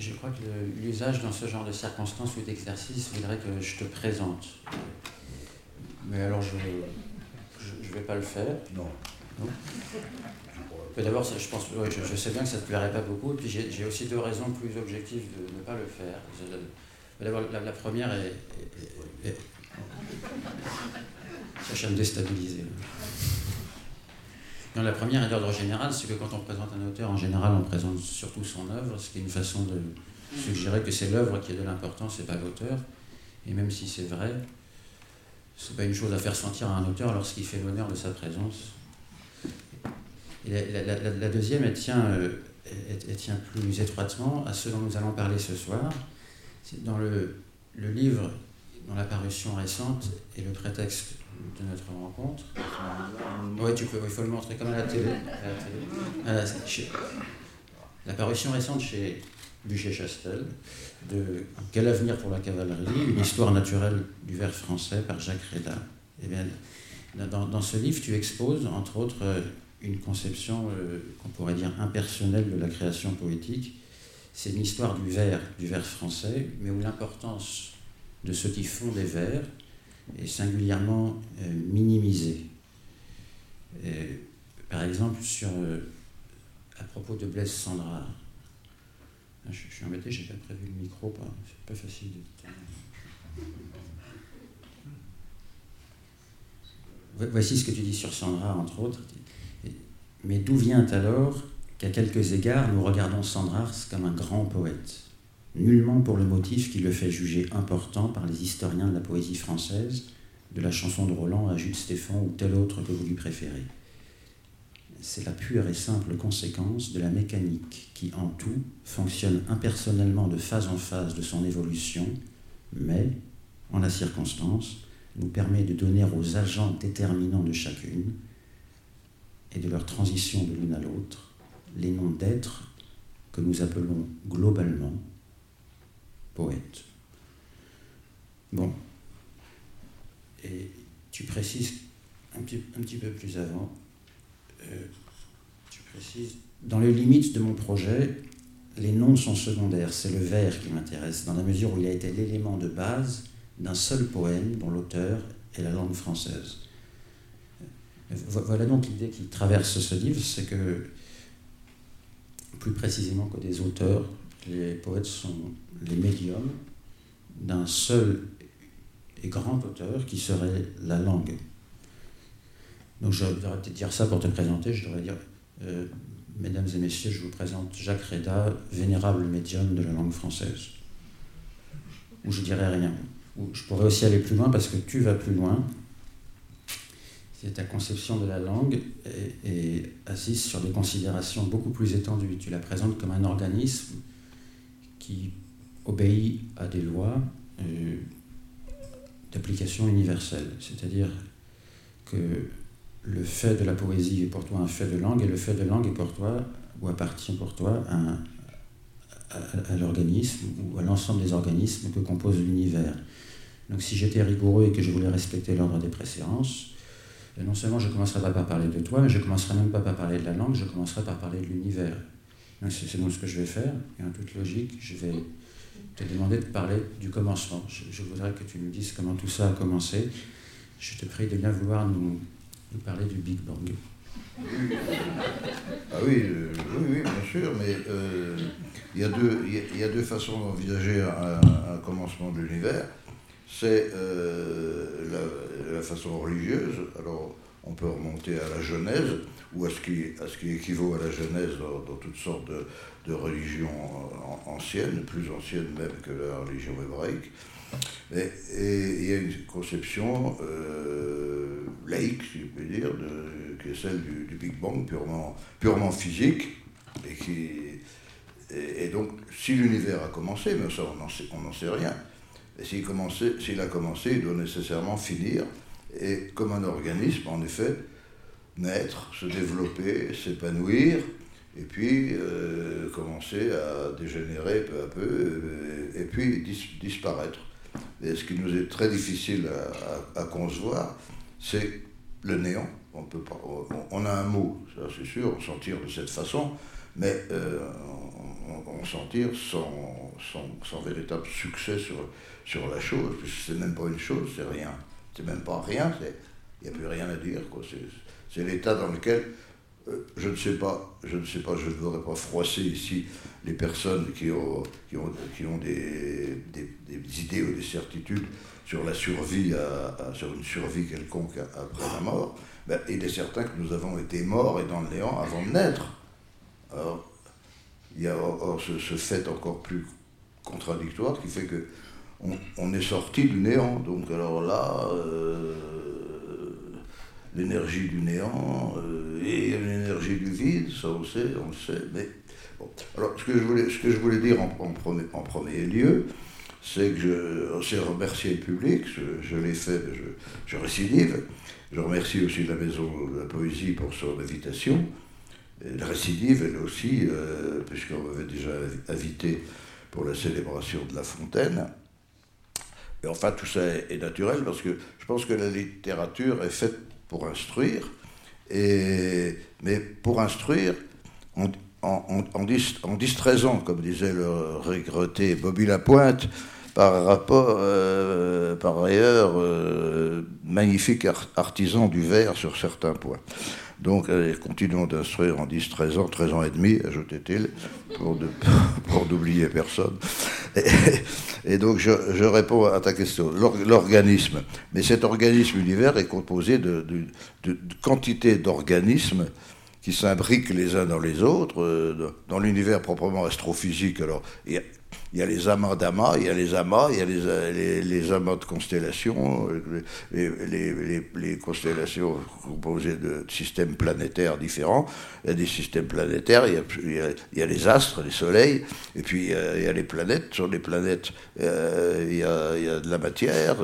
je, crois que l'usage dans ce genre de circonstances ou d'exercice voudrait que je te présente. Mais alors, je ne vais pas le faire. Non. D'abord, je pense, je, sais bien que ça ne te plairait pas beaucoup, et puis j'ai aussi deux raisons plus objectives de ne pas le faire. D'abord, la, première est, cherche à me déstabiliser. La première est d'ordre général, c'est que quand on présente un auteur, en général, on présente surtout son œuvre, ce qui est une façon de suggérer que c'est l'œuvre qui a de l'importance et pas l'auteur. Et même si c'est vrai, c'est pas une chose à faire sentir à un auteur lorsqu'il fait l'honneur de sa présence. la, deuxième, euh, tient, plus étroitement à ce dont nous allons parler ce soir. Dans le, le livre dont la parution récente est le prétexte de notre rencontre. Oui, tu peux, il faut le montrer comme à la télé. la parution récente chez Bûcher-Chastel de Quel avenir pour la cavalerie Une histoire naturelle du vers français par Jacques Reda. Eh bien, dans, dans, ce livre, tu exposes, entre autres, une conception euh, qu'on pourrait dire impersonnelle de la création poétique. C'est une histoire du vers, du vers français, mais où l'importance de ceux qui font des vers est singulièrement euh, minimisée. par exemple, sur, euh, à propos de Blaise Sandra, ah, je, suis embêté, j'ai pas prévu le micro, c'est pas facile Voici ce que tu dis sur Sandra, entre autres. Mais d'où vient alors qu'à quelques égards, nous regardons Sandrars comme un grand poète? Nullement pour le motif qui le fait juger important par les historiens de la poésie française, de la chanson de Roland à Jules Stéphane ou tel autre que vous lui préférez. C'est la pure et simple conséquence de la mécanique qui, en tout, fonctionne impersonnellement de phase en phase de son évolution, mais, en la circonstance, nous permet de donner aux agents déterminants de chacune et de leur transition de l'une à l'autre les noms d'êtres que nous appelons globalement poètes. Bon, et tu précises un petit, un petit peu plus avant euh, tu précises, dans les limites de mon projet, les noms sont secondaires, c'est le vers qui m'intéresse, dans la mesure où il a été l'élément de base d'un seul poème dont l'auteur est la langue française. Voilà donc l'idée qui traverse ce livre, c'est que, plus précisément que des auteurs, les poètes sont les médiums d'un seul et grand auteur qui serait la langue. Donc je devrais peut-être dire ça pour te présenter, je devrais dire, euh, mesdames et messieurs, je vous présente Jacques Reda, vénérable médium de la langue française. Ou je dirais rien. Ou je pourrais aussi aller plus loin parce que tu vas plus loin. C'est ta conception de la langue est, assise sur des considérations beaucoup plus étendues. Tu la présentes comme un organisme qui obéit à des lois euh, d'application universelle. C'est-à-dire que le fait de la poésie est pour toi un fait de langue et le fait de langue est pour toi ou appartient pour toi à, l'organisme ou à l'ensemble des organismes que compose l'univers. Donc si j'étais rigoureux et que je voulais respecter l'ordre des préséances, euh, non seulement je ne commencerai pas par parler de toi, mais je ne commencerai même pas par parler de la langue, je commencerai par parler de l'univers. C'est donc ce que je vais faire, et en toute logique, je vais te demander de parler du commencement. Je, voudrais que tu nous dises comment tout ça a commencé. Je te prie de bien vouloir nous parler du Big Bang. Ah oui, euh, oui, oui, bien sûr, mais euh, il y, a deux façons d'envisager un, commencement de l'univers. C'est euh, la, façon religieuse, alors on peut remonter à la Genèse, ou à ce qui, à ce qui équivaut à la Genèse dans, toutes sortes de, de, religions anciennes, plus anciennes même que la religion hébraïque. Et, il y a une conception euh, laïque, si je peux dire, qui est celle du, Big Bang, purement, purement physique, et qui. Et, donc, si l'univers a commencé, mais ça, on n'en sait, rien. Et s'il a commencé, il doit nécessairement finir, et comme un organisme, en effet, naître, se développer, s'épanouir, et puis euh, commencer à dégénérer peu à peu, et, puis disparaître. Et ce qui nous est très difficile à, concevoir, c'est le néant. On, peut on, a un mot, ça c'est sûr, on s'en de cette façon, mais euh, consentir sans, sans, véritable succès sur, sur la chose, c'est même pas une chose, c'est rien. C'est même pas rien, il n'y a plus rien à dire. C'est l'état dans lequel euh, je ne sais pas, je ne sais pas, je ne voudrais pas froisser ici les personnes qui ont, des, idées ou des certitudes sur la survie, sur une survie quelconque après la mort. Ben, il est certain que nous avons été morts et dans le néant avant de naître. Alors, il y a ce, fait encore plus contradictoire qui fait que on, est sorti du néant. Donc alors là, euh, l'énergie du néant euh, et l'énergie du vide, ça on sait, on le sait. Mais bon. alors ce que je voulais, ce que je voulais dire en, premier, lieu, c'est que je, c'est remercier le public, je, l'ai fait, je, récidive. Je remercie aussi la Maison de la Poésie pour son invitation. la récidive, elle aussi, euh, puisqu'on m'avait déjà invité pour la célébration de La Fontaine. Et enfin, tout ça est naturel parce que je pense que la littérature est faite pour instruire, et, mais pour instruire en, en, en, distraisant, comme disait le regretté Bobby Lapointe, par rapport, euh, par ailleurs, euh, magnifique artisan du verre sur certains points. Donc, continuons d'instruire en 10, 13 ans, 13 ans et demi, ajoutait-il, pour, pour n'oublier personne. Et, donc, je, réponds à ta question. L'organisme. Mais cet organisme univers est composé de, de, d'organismes qui s'imbriquent les uns dans les autres. Euh, dans l'univers proprement astrophysique, alors, il y a il y a les amas d'amas, il y a les amas, il y a les, amas de constellations, les, constellations composées de systèmes planétaires différents. Il y a des systèmes planétaires, il y a, les astres, les soleils, et puis il y a, les planètes. Sur les planètes, euh, il, y a, de la matière,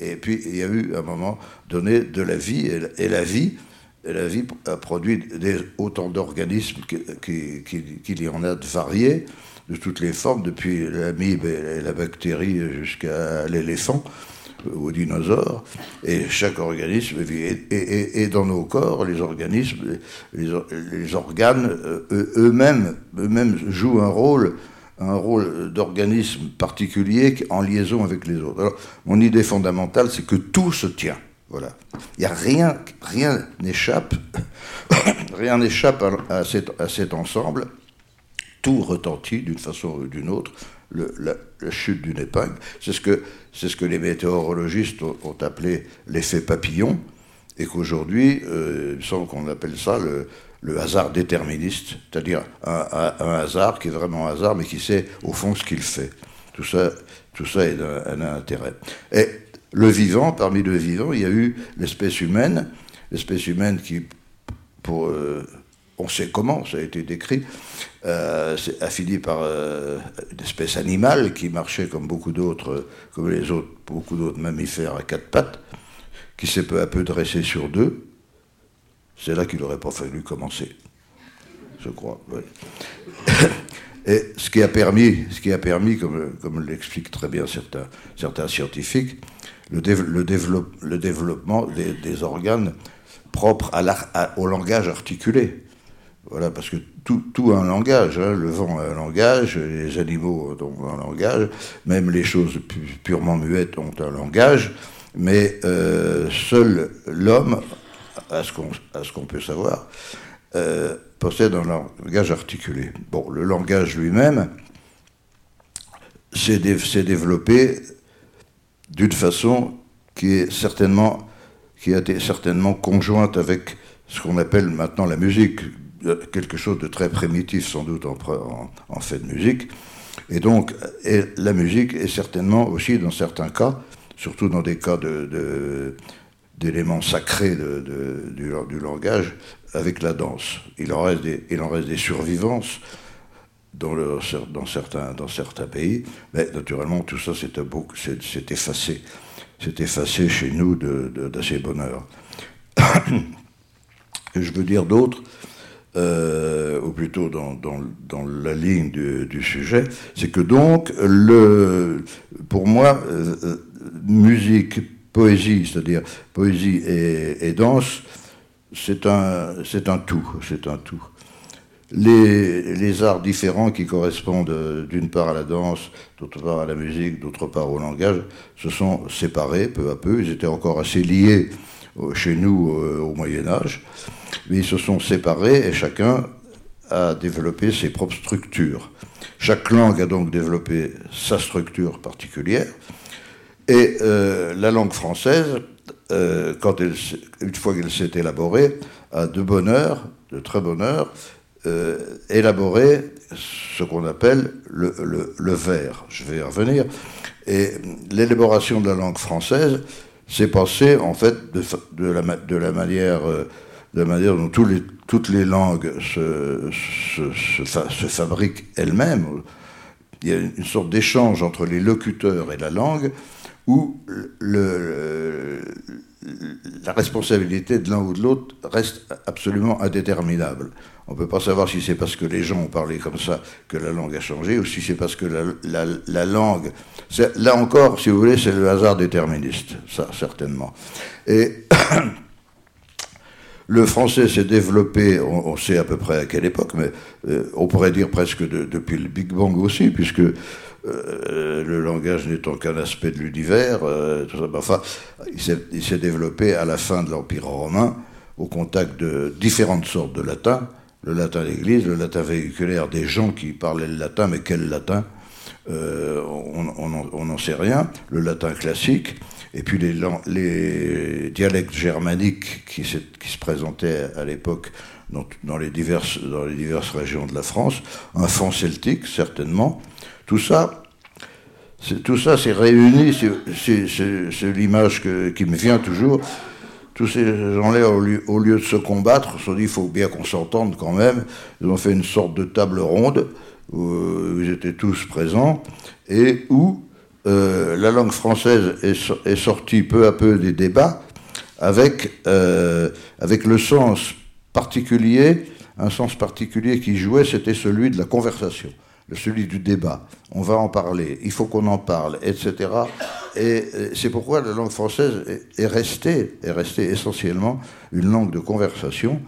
et, puis il y a eu à un moment donné de la vie, et, la vie, la vie a produit autant d'organismes qu'il y en a de variés de toutes les formes, depuis l'amibe et la bactérie jusqu'à l'éléphant ou au dinosaure, et chaque organisme et, dans nos corps, les organismes, les, organes euh, eux-mêmes jouent un rôle un rôle d'organisme particulier en liaison avec les autres. Alors, mon idée fondamentale, c'est que tout se tient. Voilà. Il y a rien, rien n'échappe, rien n'échappe à cet ensemble tout retentit d'une façon ou d'une autre, la, chute d'une épingle. C'est ce, que, les météorologistes ont, appelé l'effet papillon, et qu'aujourd'hui, euh, il semble qu'on appelle ça le, hasard déterministe, c'est-à-dire un, hasard qui est vraiment un hasard, mais qui sait au fond ce qu'il fait. Tout ça, tout ça est d'un, intérêt. Et le vivant, parmi le vivant, il y a eu l'espèce humaine, l'espèce humaine qui, pour, euh, on sait comment, ça a été décrit, euh, a fini par euh, une espèce animale qui marchait comme beaucoup d'autres, comme les autres, beaucoup d'autres mammifères à quatre pattes, qui s'est peu à peu dressé sur deux. C'est là qu'il n'aurait pas fallu commencer, je crois. Et ce qui a permis, ce qui a permis comme, comme l'expliquent très bien certains, scientifiques, le, développement des, organes propres au langage articulé. Voilà, parce que tout, a un langage. Hein. Le vent a un langage, les animaux ont un langage, même les choses purement muettes ont un langage, mais euh, seul l'homme, à ce qu'on peut savoir, euh, possède un langage articulé. Bon, le langage lui-même s'est développé d'une façon qui est certainement qui a été certainement conjointe avec ce qu'on appelle maintenant la musique, quelque chose de très primitif sans doute en, fait de musique. Et donc, la musique est certainement aussi, dans certains cas, surtout dans des cas d'éléments de, sacrés du, langage, avec la danse. Il en reste des, il en reste des survivances dans, le, dans, certains, dans certains pays, mais naturellement tout ça c'est effacé. C'est effacé chez nous d'assez bonheur. je veux dire d'autres euh, ou plutôt dans, dans, la ligne du, sujet, c'est que donc, le, pour moi, euh, euh, musique, poésie, c'est-à-dire poésie et, danse, c'est un, un tout, c'est un tout. les, arts différents qui correspondent d'une part à la danse, d'autre part à la musique, d'autre part au langage, se sont séparés peu à peu. Ils étaient encore assez liés chez nous au Moyen Âge, mais ils se sont séparés et chacun a développé ses propres structures. Chaque langue a donc développé sa structure particulière. Et la langue française, quand elle, une fois qu'elle s'est élaborée, a de bonheur, de très bonheur, euh, élaborer ce qu'on appelle le, le, vers. Je vais y revenir. Et l'élaboration de la langue française s'est passée en fait de, la, de la manière euh, la manière dont toutes les langues se, fabriquent elles-mêmes. Il y a une sorte d'échange entre les locuteurs et la langue où la responsabilité de l'un ou de l'autre reste absolument indéterminable. On ne peut pas savoir si c'est parce que les gens ont parlé comme ça que la langue a changé ou si c'est parce que la, la, langue... Là encore, si vous voulez, c'est le hasard déterministe, certainement. Et le français s'est développé, on, sait à peu près à quelle époque, mais euh, on pourrait dire presque depuis le Big Bang aussi, puisque euh, le langage n'étant qu'un aspect de l'univers, euh, enfin, il s'est développé à la fin de l'Empire romain au contact de différentes sortes de latin le latin d'Église, le latin véhiculaire des gens qui parlaient le latin, mais quel latin? Euh, On n'en sait rien. Le latin classique, et puis les, dialectes germaniques qui, se, présentaient à l'époque dans, les diverses, dans les diverses régions de la France, un fond celtique certainement. Tout ça, tout ça s'est réuni, c'est l'image qui me vient toujours tous ces gens-là, au lieu, de se combattre, se sont dit il faut bien qu'on s'entende quand même. Ils ont fait une sorte de table ronde où ils étaient tous présents et où euh, la langue française est, sortie peu à peu des débats avec, euh, avec le sens particulier, un sens particulier qui jouait, c'était celui de la conversation celui du débat. On va en parler, il faut qu'on en parle, etc. Et c'est pourquoi la langue française est restée, est restée essentiellement une langue de conversation.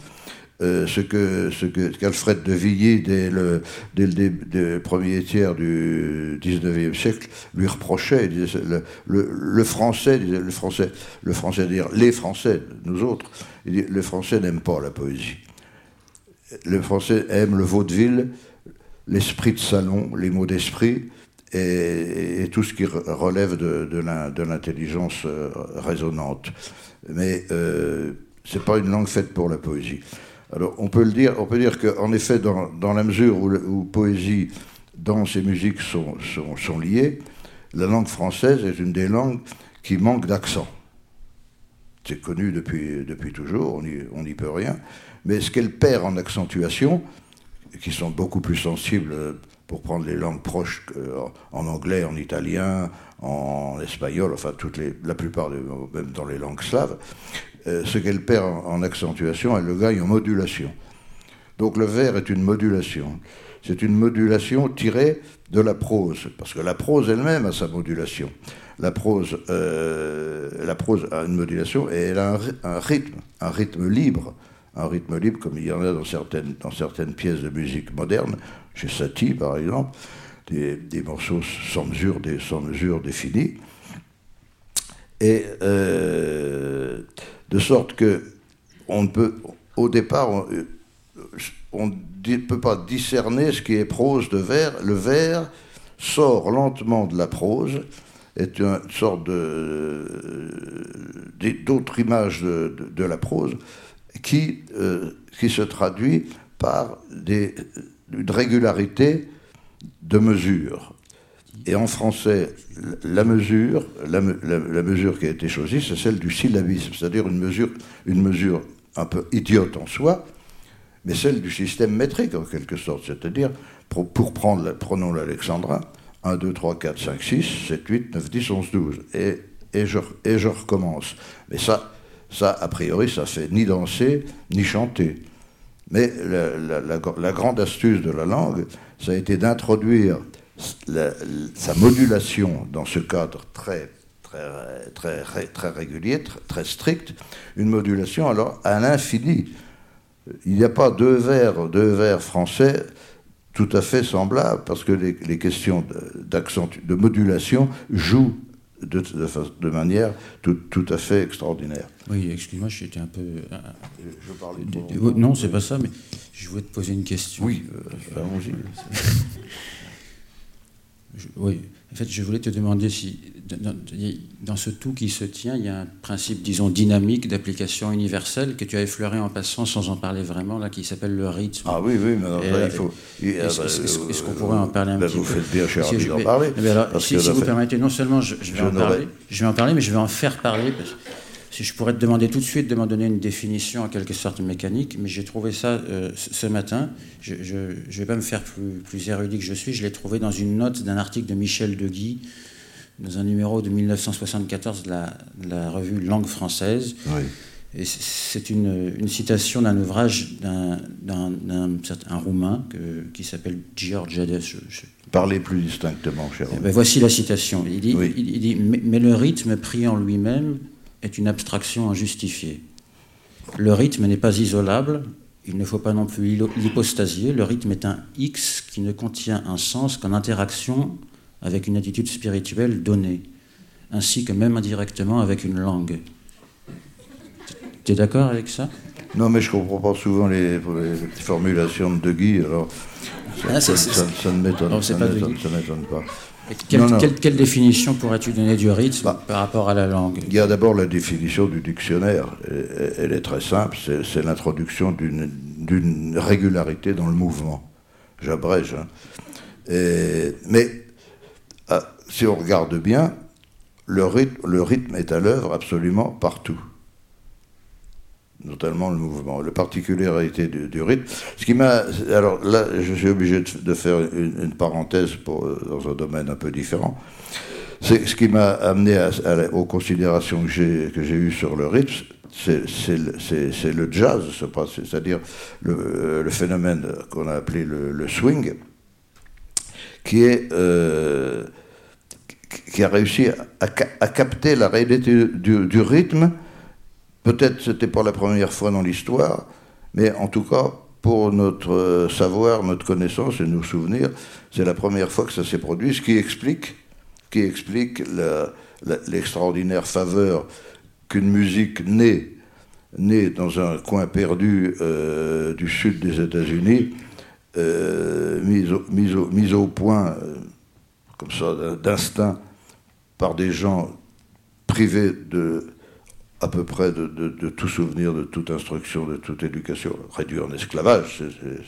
Euh, ce que ce qu'Alfred de Villiers dès le, premier tiers du 19e siècle lui reprochait disait, le, français disait le français le français dire les français nous autres il le français n'aime pas la poésie le français aime le vaudeville l'esprit de salon, les mots d'esprit et, tout ce qui relève de, l'intelligence euh, résonante. Mais euh, ce n'est pas une langue faite pour la poésie. Alors on peut le dire, on peut dire qu'en effet, dans, la mesure où, poésie, danse et musique sont, liées, la langue française est une des langues qui manque d'accent. C'est connu depuis, depuis toujours, on n'y peut rien. Mais ce qu'elle perd en accentuation, qui sont beaucoup plus sensibles, pour prendre les langues proches, en anglais, en italien, en espagnol, enfin toutes les, la plupart, même dans les langues slaves, ce qu'elle perd en, accentuation, elle le gagne en modulation. Donc le vers est une modulation. C'est une modulation tirée de la prose, parce que la prose elle-même a sa modulation. La prose, euh, la prose a une modulation et elle a un rythme, un rythme libre un rythme libre, comme il y en a dans certaines, pièces de musique moderne, chez Satie par exemple, des, morceaux sans mesure, des, sans mesure. Et euh, de sorte que on peut, au départ, on ne peut pas discerner ce qui est prose de vers. Le vers sort lentement de la prose, est une sorte d'autre image de, de, la prose, qui, euh, qui se traduit par des, une régularité de mesure. Et en français, la mesure, la, mesure qui a été choisie, c'est celle du syllabisme, c'est-à-dire une mesure, une mesure un peu idiote en soi, mais celle du système métrique en quelque sorte, c'est-à-dire, pour, prendre, prenons l'alexandrin, 1, 2, 3, 4, 5, 6, 7, 8, 9, 10, 11, 12, et, et, je, et je recommence. Mais ça, ça, a priori, ça fait ni danser, ni chanter. Mais la, grande astuce de la langue, ça a été d'introduire sa modulation dans ce cadre très, très, très, très régulier, très, strict, une modulation alors à l'infini. il n'y a pas deux vers, deux vers français tout à fait semblables, parce que les, les questions d'accent, de modulation jouent de, de, manière tout, tout, à fait extraordinaire. Oui, excuse-moi, j'étais un peu. Je parlais de, Non, c'est pas ça, mais je voulais te poser une question. Oui, euh, allons-y. oui, en fait, je voulais te demander si, dans, ce tout qui se tient, il y a un principe, disons, dynamique d'application universelle que tu as effleuré en passant sans en parler vraiment, là, qui s'appelle le rythme. Ah oui, oui, mais alors, il faut. Est-ce qu'on pourrait en parler un ben, petit peu Vous faites bien, cher ami, d'en parler. si, vous permettez, non seulement je, vais en parler, je vais en parler, mais je vais en faire parler. Parce si je pourrais te demander tout de suite de m'en donner une définition en quelque sorte mécanique, mais j'ai trouvé ça euh, ce matin. Je ne vais pas me faire plus, plus, érudit que je suis. Je l'ai trouvé dans une note d'un article de Michel Deguy, dans un numéro de 1974 de la, la revue Langue française. Oui. Et c'est une, une, citation d'un ouvrage d'un un roumain que, qui s'appelle George Hades. Parlez plus distinctement, cher. Eh ben, voici la citation. Il dit, il, dit mais le rythme pris en lui-même est une abstraction injustifiée. Le rythme n'est pas isolable, il ne faut pas non plus l'hypostasier, le rythme est un X qui ne contient un sens qu'en interaction avec une attitude spirituelle donnée, ainsi que même indirectement avec une langue. Tu es d'accord avec ça? Non, mais je ne comprends pas souvent les, formulations de Guy, alors ça, ah, ne m'étonne pas. Quelle, définition pourrais-tu donner du rythme bah, par rapport à la langue Il y a d'abord la définition du dictionnaire. Elle, est très simple, c'est l'introduction d'une régularité dans le mouvement. J'abrège. Hein. mais ah, si on regarde bien, le rythme, le rythme est à l'œuvre absolument partout notamment le mouvement, la particularité du, rythme. Ce qui m'a, alors là, je suis obligé de, faire une, parenthèse pour, dans un domaine un peu différent. C'est ce qui m'a amené aux considérations que j'ai que j'ai eues sur le rythme, c'est le jazz, c'est-à-dire le, phénomène qu'on a appelé le, swing, euh, qui a réussi à, capter la réalité du rythme Peut-être c'était pas la première fois dans l'histoire, mais en tout cas, pour notre savoir, notre connaissance et nos souvenirs, c'est la première fois que ça s'est produit, ce qui explique, qui explique l'extraordinaire faveur qu'une musique née, née dans un coin perdu euh, du sud des États-Unis, euh, mise, au, point, euh, comme ça, d'instinct, par des gens privés de à peu près de, tout souvenir, de toute instruction, de toute éducation, réduit en esclavage,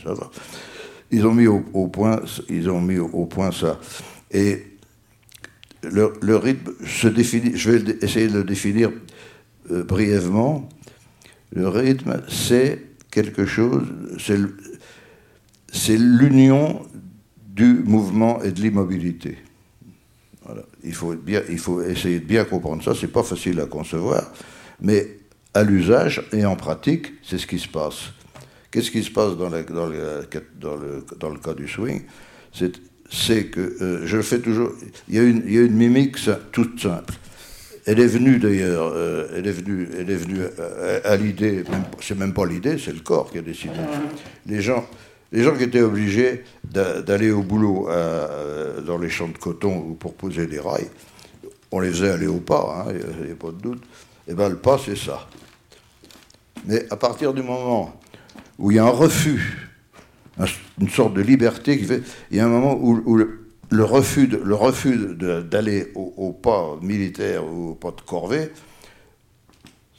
ça va. Ils ont mis au, point, ils ont mis au, point ça. Et le, rythme se définit, je vais essayer de le définir euh, brièvement. Le rythme, c'est quelque chose, c'est l'union du mouvement et de l'immobilité. Il, faut bien, il faut essayer de bien comprendre ça, c'est pas facile à concevoir. Mais à l'usage et en pratique, c'est ce qui se passe. Qu'est-ce qui se passe dans, dans, le, dans, le, cas du swing? C'est que, euh, je le fais toujours, il y a une, il y a une mimique toute simple. Elle est venue d'ailleurs, euh, elle est venue, elle est venue à, à l'idée, c'est même pas l'idée, c'est le corps qui a décidé. Les gens, les gens qui étaient obligés d'aller au boulot euh, dans les champs de coton ou pour poser des rails, on les faisait aller au pas, hein, il n'y a pas de doute. Eh bien, le pas, c'est ça. Mais à partir du moment où il y a un refus, une sorte de liberté qui fait. Il y a un moment où, le, refus d'aller au, pas militaire ou au pas de corvée,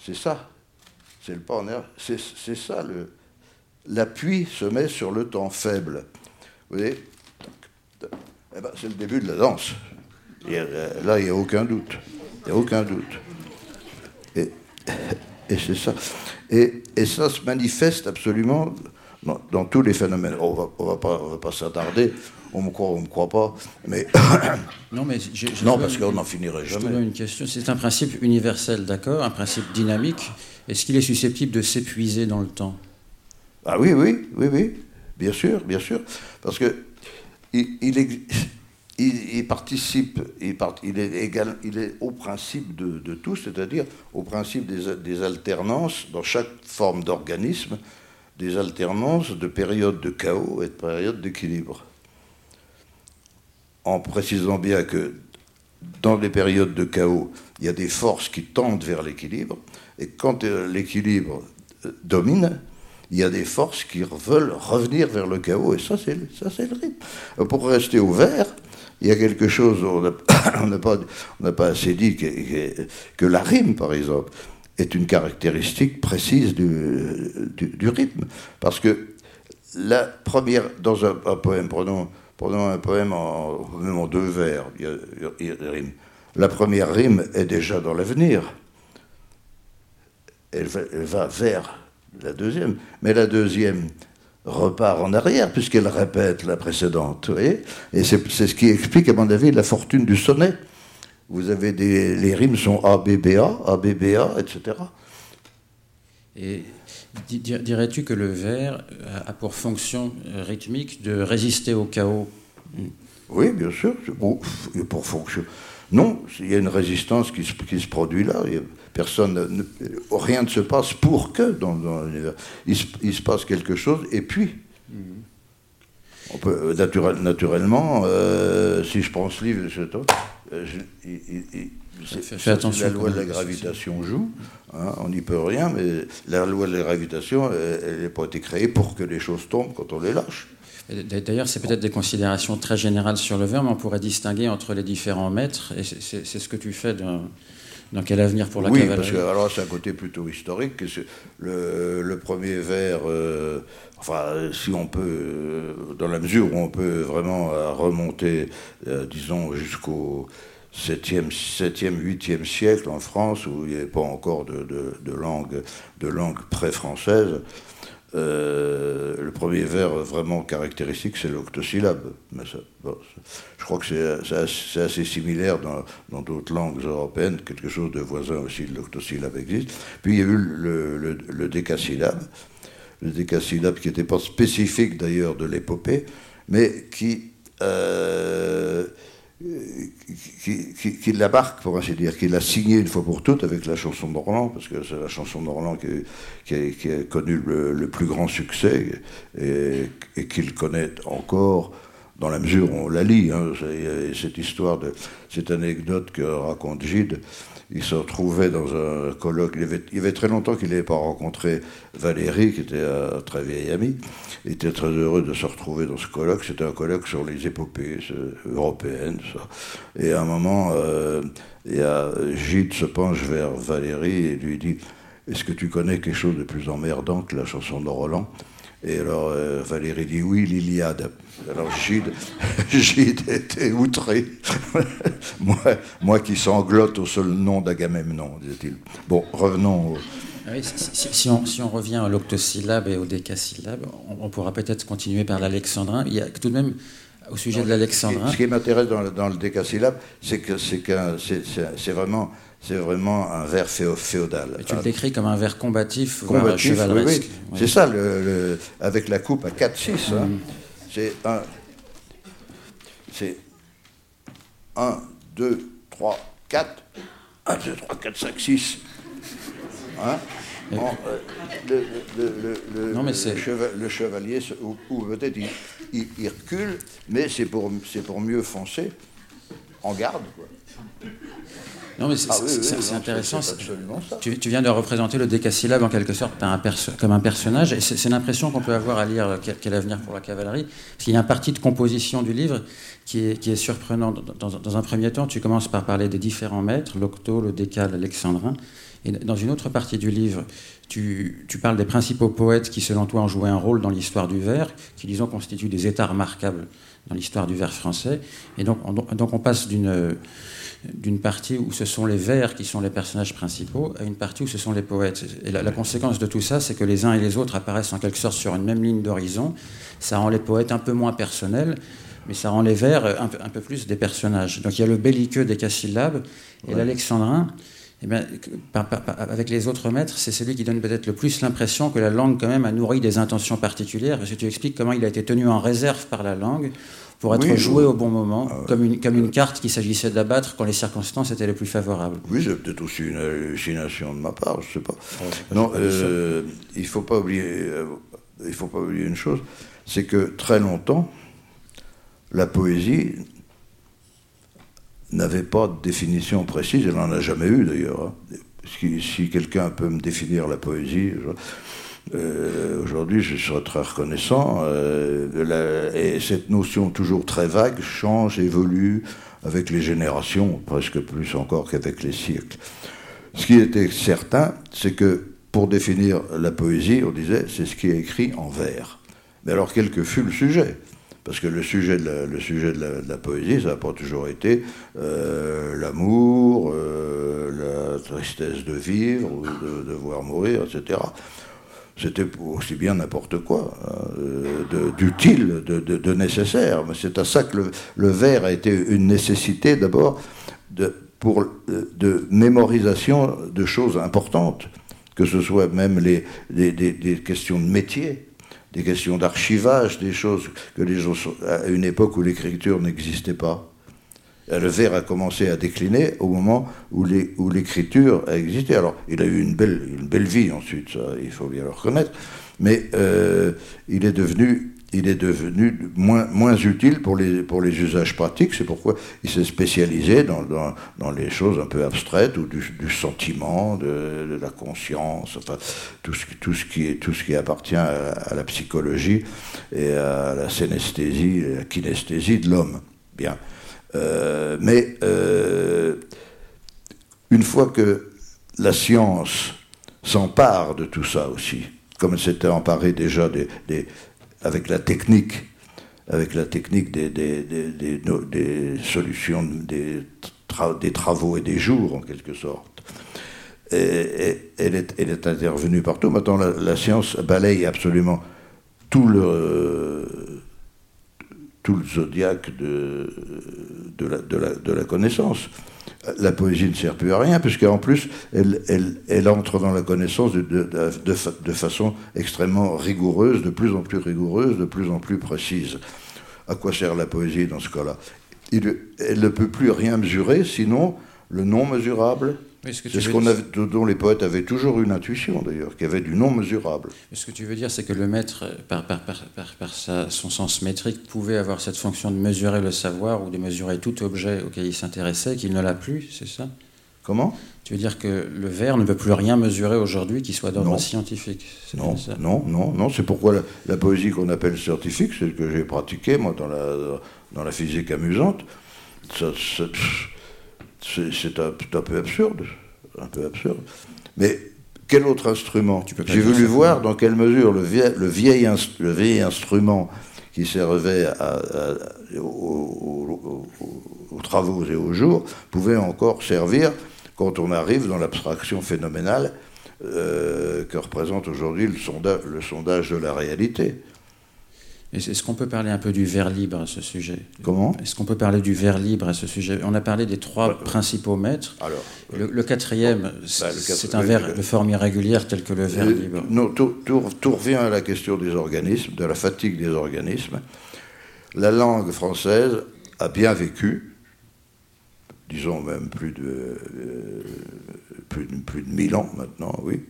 c'est ça. C'est le pas en air. C'est ça. L'appui se met sur le temps faible. Vous voyez eh ben, C'est le début de la danse. là, il n'y a aucun doute. Il n'y a aucun doute. Et, c'est ça. Et, ça se manifeste absolument dans, tous les phénomènes. On va, ne va pas, va pas s'attarder. On me croit, on me croit pas. Mais non, mais non, parce qu'on n'en finirait jamais. Je une question. C'est un principe universel, d'accord, un principe dynamique. Est-ce qu'il est susceptible de s'épuiser dans le temps? Ah oui, oui, oui, oui, bien sûr, bien sûr, parce que il, il, il, participe, il, est au principe de, tout, c'est-à-dire au principe des, alternances dans chaque forme d'organisme, des alternances de périodes de chaos et de périodes d'équilibre. En précisant bien que dans les périodes de chaos, il y a des forces qui tendent vers l'équilibre, et quand euh, l'équilibre euh, domine, il y a des forces qui veulent revenir vers le chaos, et ça, c'est le rythme. Pour rester ouvert, il y a quelque chose, on n'a pas, assez dit que, la rime, par exemple, est une caractéristique précise du, rythme. Parce que la première, dans un, poème, prenons, un poème en, deux vers, il y a. La première rime est déjà dans l'avenir. Elle, elle va vers la deuxième. Mais la deuxième repart en arrière, puisqu'elle répète la précédente. Et c'est ce qui explique, à mon avis, la fortune du sonnet. Vous avez des. Les rimes sont A, B, B, A, A, B, B, A, etc. Et dirais-tu que le vers a pour fonction rythmique de résister au chaos? Oui, bien sûr. pour fonction. Non, il y a une résistance qui se, qui se produit là. Personne, rien ne se passe pour que dans, l'univers. Il, se passe quelque chose et puis. On peut, naturellement, euh, si je prends ce livre, euh, Fais attention la loi de la gravitation joue, hein, on n'y peut rien, mais la loi de la gravitation, elle n'a pas été créée pour que les choses tombent quand on les lâche. D'ailleurs, c'est peut-être des considérations très générales sur le verbe, mais on pourrait distinguer entre les différents maîtres, et c'est ce que tu fais dans, quel avenir pour la oui, cavalerie parce que alors c'est un côté plutôt historique. Le, le premier vers, euh, enfin, si on peut, euh, dans la mesure où on peut vraiment euh, remonter, disons, jusqu'au 7e, 7e, 8e siècle en France, où il n'y avait pas encore de, de langue, de langue pré-française, euh, le premier vers vraiment caractéristique, c'est l'octosyllabe. Mais je crois que c'est assez, similaire dans d'autres langues européennes. Quelque chose de voisin aussi de l'octosyllabe existe. Puis il y a eu le, décasyllabe. Le décasyllabe qui n'était pas spécifique d'ailleurs de l'épopée, mais qui euh, qui, qui, marque, pour ainsi dire, qui l'a signé une fois pour toutes avec la chanson de Roland, parce que c'est la chanson de Roland qui, a, connu le, plus grand succès et, qu'il connaît encore dans la mesure où on la lit. Hein. cette histoire, de, cette anecdote que raconte Gide, il se retrouvait dans un colloque. Il, y avait très longtemps qu'il n'avait pas rencontré Valérie, qui était un très vieil ami. Il était très heureux de se retrouver dans ce colloque. C'était un colloque sur les épopées européennes. Et à un moment, euh, Gide se penche vers Valérie et lui dit Est-ce que tu connais quelque chose de plus emmerdant que la chanson de Roland? Et alors euh, Valérie dit Oui, l'Iliade. Alors Gide, Gide était outré. moi, moi qui sanglote au seul nom d'Agamemnon, disait-il. Bon, revenons au... Ah si, on, si, on, revient à l'octosyllabe et au décasyllabe, on, pourra peut-être continuer par l'alexandrin. Il y a tout de même, au sujet de l'alexandrin... Ce qui, m'intéresse dans, dans, le décasyllabe, c'est que c'est vraiment c'est vraiment un vers féodal. tu le décris comme un vers combatif, combatif chevaleresque. Oui, C'est ça, le, avec la coupe à 4-6. C'est 1, c'est 1, 2, 3, 4, 1, 2, 3, 4, 5, 6. Hein le, le, non, mais le, chevalier, ou, peut-être il, il, recule, mais c'est pour, pour mieux foncer en garde. Quoi. Non, mais c'est ah intéressant. Tu, viens de représenter le décasyllabe en quelque sorte un comme un personnage, et c'est l'impression qu'on peut avoir à lire quel, avenir pour la cavalerie. Parce qu'il y a un parti de composition du livre qui est, qui est surprenant. Dans, un premier temps, tu commences par parler des différents maîtres, l'octo, le décal, l'alexandrin. Et dans une autre partie du livre, tu, tu, parles des principaux poètes qui, selon toi, ont joué un rôle dans l'histoire du vers, qui, disons, constituent des états remarquables dans l'histoire du vers français. Et donc, donc on passe d'une d'une partie où ce sont les vers qui sont les personnages principaux à une partie où ce sont les poètes. Et la, conséquence de tout ça, c'est que les uns et les autres apparaissent en quelque sorte sur une même ligne d'horizon. Ça rend les poètes un peu moins personnels, mais ça rend les vers un peu, plus des personnages. Donc il y a le belliqueux des casyllabes et l'alexandrin. Eh bien, avec les autres maîtres, c'est celui qui donne peut-être le plus l'impression que la langue quand même a nourri des intentions particulières, parce que tu expliques comment il a été tenu en réserve par la langue pour être joué au bon moment, ah comme, une, comme une carte qu'il s'agissait d'abattre quand les circonstances étaient les plus favorables. Oui, c'est peut-être aussi une hallucination de ma part, je ne sais pas. non, euh, il ne faut pas oublier, euh, il faut pas oublier une chose, c'est que très longtemps, la poésie n'avait pas de définition précise, elle n'en a jamais eu d'ailleurs. Hein. Si, quelqu'un peut me définir la poésie, euh, aujourd'hui je serais très reconnaissant. Euh, et cette notion toujours très vague change, évolue avec les générations, presque plus encore qu'avec les siècles. Ce qui était certain, c'est que pour définir la poésie, on disait c'est ce qui est écrit en vers. Mais alors quel que fut le sujet? Parce que le sujet de la, poésie, ça n'a pas toujours été euh, l'amour, la tristesse de vivre, ou de voir mourir, etc. C'était aussi bien n'importe quoi, hein, d'utile, de, nécessaire. Mais c'est à ça que le, vers a été une nécessité d'abord pour de mémorisation de choses importantes, que ce soit même les, des questions de métier des questions d'archivage, des choses que les gens, à une époque où l'écriture n'existait pas. Le vers a commencé à décliner au moment où l'écriture a existé. Alors, il a eu une belle, une belle vie ensuite, il faut bien le reconnaître, mais euh, il est devenu il est devenu moins, moins utile pour les, pour les usages pratiques. C'est pourquoi il s'est spécialisé dans, dans, dans, les choses un peu abstraites ou du, sentiment, de, la conscience, enfin tout ce, tout ce, qui, tout ce qui appartient à, la psychologie et à la synesthésie, la kinesthésie de l'homme. Bien. Euh, mais euh, une fois que la science s'empare de tout ça aussi, comme elle s'était emparée déjà avec la technique, avec la technique des, solutions, des, travaux et des jours en quelque sorte. Elle, est, intervenue partout. Maintenant, la, science balaye absolument tout le, tout le zodiaque de, la, connaissance la poésie ne sert plus à rien, puisqu'en plus, elle, entre dans la connaissance de, façon extrêmement rigoureuse, de plus en plus rigoureuse, de plus en plus précise. À quoi sert la poésie dans ce cas-là? Elle ne peut plus rien mesurer, sinon le non mesurable c'est ce qu'on dont les poètes avaient toujours une intuition, d'ailleurs, qu'il y avait du non mesurable. ce que tu veux dire, c'est que le maître, par, par, par, par son sens métrique, pouvait avoir cette fonction de mesurer le savoir ou de mesurer tout objet auquel il s'intéressait, qu'il ne l'a plus, c'est ça? Comment? Tu veux dire que le verre ne peut plus rien mesurer aujourd'hui qui soit d'ordre scientifique Non, non, non, non. C'est pourquoi la, poésie qu'on appelle scientifique, celle que j'ai pratiquée, moi, dans la, dans la physique amusante, ça c'est un, un, peu absurde. Un peu absurde. Mais quel autre instrument J'ai voulu voir dans quelle mesure le vieil, le vieil, le vieil instrument qui servait aux, travaux et aux jours pouvait encore servir quand on arrive dans l'abstraction phénoménale euh, que représente aujourd'hui le, le sondage de la réalité. Est-ce qu'on peut parler un peu du vers libre à ce sujet? Comment? Est-ce qu'on peut parler du vers libre à ce sujet? On a parlé des trois bah, principaux maîtres. Alors, le, quatrième, bah, c'est un vers de forme irrégulière tel que le vers libre. Non, tout, revient à la question des organismes, de la fatigue des organismes. La langue française a bien vécu, disons même plus de, euh, plus, de, plus de 1000 ans maintenant, oui.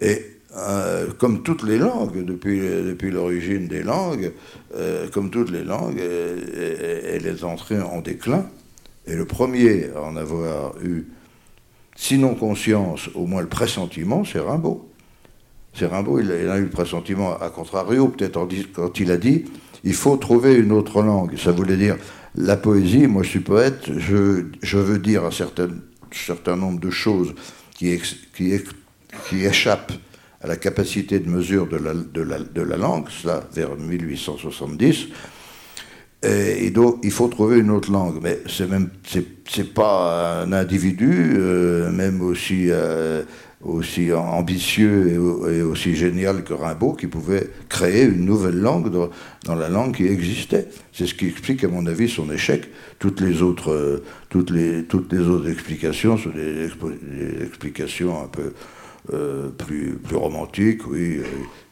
Et euh, comme toutes les langues, depuis, l'origine des langues, euh, comme toutes les langues, elle, est entrée en déclin. Et le premier à en avoir eu, sinon conscience, au moins le pressentiment, c'est Rimbaud. C'est Rimbaud, il, a eu le pressentiment à contrario, peut-être quand il a dit il faut trouver une autre langue. Ça voulait dire la poésie, moi je suis poète, je, veux dire un certain, nombre de choses qui échappent à la capacité de mesure de la, langue, cela vers 1870. Et, donc, il faut trouver une autre langue. Mais c'est même, c'est pas un individu, euh, même aussi, euh, aussi ambitieux et, aussi génial que Rimbaud, qui pouvait créer une nouvelle langue dans, la langue qui existait. C'est ce qui explique, à mon avis, son échec. Toutes les autres, euh, toutes les, toutes les autres explications sont des explications un peu euh, plus, plus romantique, oui, euh,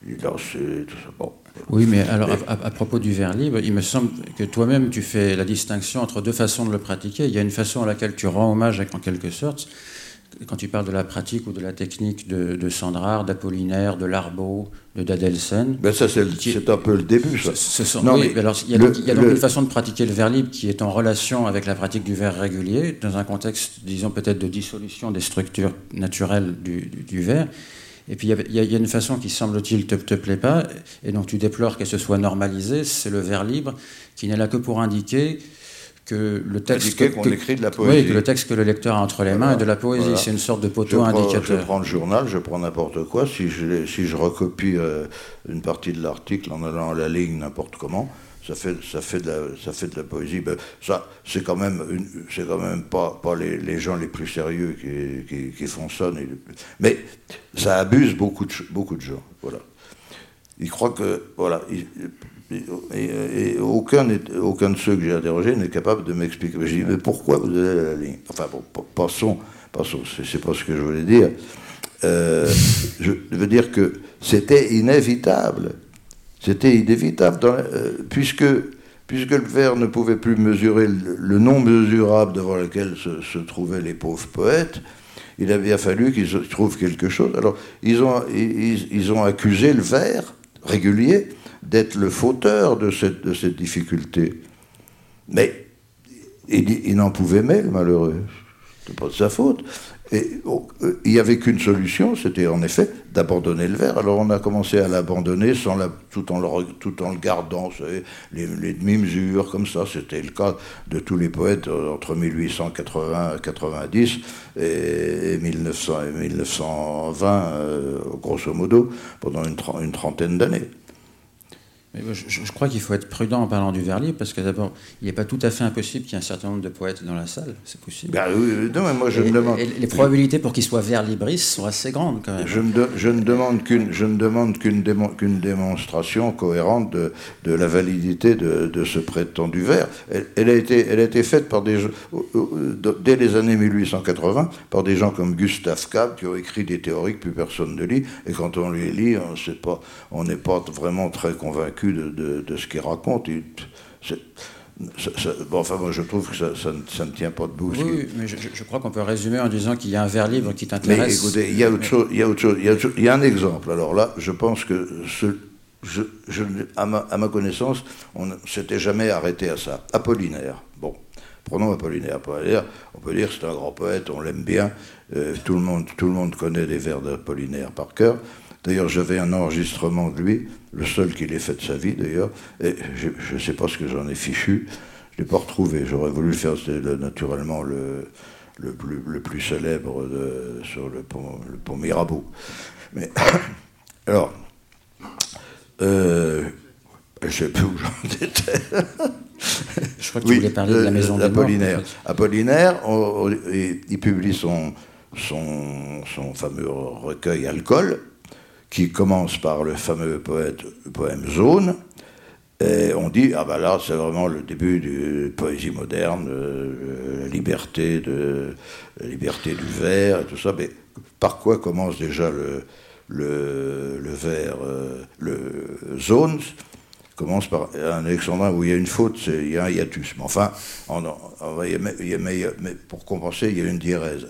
il tout ça. Bon. Oui, mais alors à, propos du vers libre, il me semble que toi-même tu fais la distinction entre deux façons de le pratiquer. Il y a une façon à laquelle tu rends hommage en quelque sorte, quand tu parles de la pratique ou de la technique de, de Sandrard, d'Apollinaire, de Larbeau, de Dadelsen. Ben ça, c'est un peu le début, ça. oui, mais alors, il y a, donc, une façon de pratiquer le vers libre qui est en relation avec la pratique du vers régulier, dans un contexte, disons, peut-être de dissolution des structures naturelles du, du, vers. Et puis il y, a une façon qui, semble-t-il, te, te plaît pas, et donc tu déplores qu'elle se soit normalisée, c'est le vers libre, qui n'est là que pour indiquer que le texte que, qu'on écrit de la poésie. Oui, que le texte que le lecteur a entre les mains est de la poésie. C'est une sorte de poteau indicateur. je prends le journal, je prends n'importe quoi. Si je, si je recopie euh, une partie de l'article en allant à la ligne n'importe comment, ça fait, ça fait, de, la, ça fait de la poésie. Ben, ça, c'est quand même, c'est quand même pas, pas les, les, gens les plus sérieux qui, qui, font ça. Mais ça abuse beaucoup de, beaucoup de gens. Voilà. Ils croient que, voilà, et, aucun, aucun de ceux que j'ai interrogés n'est capable de m'expliquer. Je dis, mais pourquoi vous allez la ligne? Enfin, bon, passons, passons c'est pas ce que je voulais dire. Euh, je veux dire que c'était inévitable. C'était inévitable, euh, puisque, puisque le verre ne pouvait plus mesurer le, non mesurable devant lequel se, trouvaient les pauvres poètes. Il avait bien fallu qu'ils trouvent quelque chose. Alors, ils ont, ils ont accusé le verre régulier d'être le fauteur de cette, difficulté. Mais il, n'en pouvait mêler, malheureux. C'est pas de sa faute. Et oh, euh, il n'y avait qu'une solution, c'était en effet d'abandonner le verre. Alors on a commencé à l'abandonner tout, en le, gardant, les, les demi-mesures, comme ça. C'était le cas de tous les poètes euh, entre 1880 et 90 et 1900 et 1920, euh, grosso modo, pendant une trentaine d'années je, crois qu'il faut être prudent en parlant du vers libre, parce que d'abord, il n'est pas tout à fait impossible qu'il y ait un certain nombre de poètes dans la salle, c'est possible. Bah non, mais moi je me demande. les probabilités pour qu'il soit vers libriste sont assez grandes quand même. Je, je ne demande qu'une, je ne demande qu'une, qu'une démonstration cohérente de, de la validité de, de, ce prétendu vers. Elle, a été, elle a été faite par des, dès les années 1880 par des gens comme Gustave Cab qui ont écrit des théories que plus personne ne lit, et quand on les lit, on n'est pas, on n'est pas vraiment très convaincu de, ce qu'il raconte. bon, enfin, moi, je trouve que ça, ne tient pas debout. Oui, mais je, crois qu'on peut résumer en disant qu'il y a un vers libre qui t'intéresse. Mais écoutez, il y a autre chose, il y a autre chose, il y a, un exemple. Alors là, je pense que ce, je, à, ma, à, ma, connaissance, on ne s'était jamais arrêté à ça. Apollinaire. Bon, prenons Apollinaire. Apollinaire on peut dire que c'est un grand poète, on l'aime bien. Euh, tout, le monde, tout le monde connaît les vers d'Apollinaire par cœur. D'ailleurs, j'avais un enregistrement de lui, le seul qu'il ait fait de sa vie d'ailleurs, et je ne sais pas ce que j'en ai fichu, je ne l'ai pas retrouvé. J'aurais voulu le faire, c'était naturellement le, le, plus, le plus célèbre de, sur le pont, le pont Mirabeau. Mais, alors, euh, je ne sais plus où j'en étais. Je crois que tu voulais parler de la maison d'Apollinaire. Apollinaire, il, publie son, son, son fameux recueil Alcool, qui commence par le fameux poète, poème Zone. Et on dit, ah ben là, c'est vraiment le début de poésie moderne, euh, la liberté, de, liberté du vers et tout ça. Mais par quoi commence déjà le, le, le vers, euh, le zone? Commence par un alexandrin où il y a une faute, il y a un hiatus. Mais enfin, mais pour compenser, il y a une diérèse.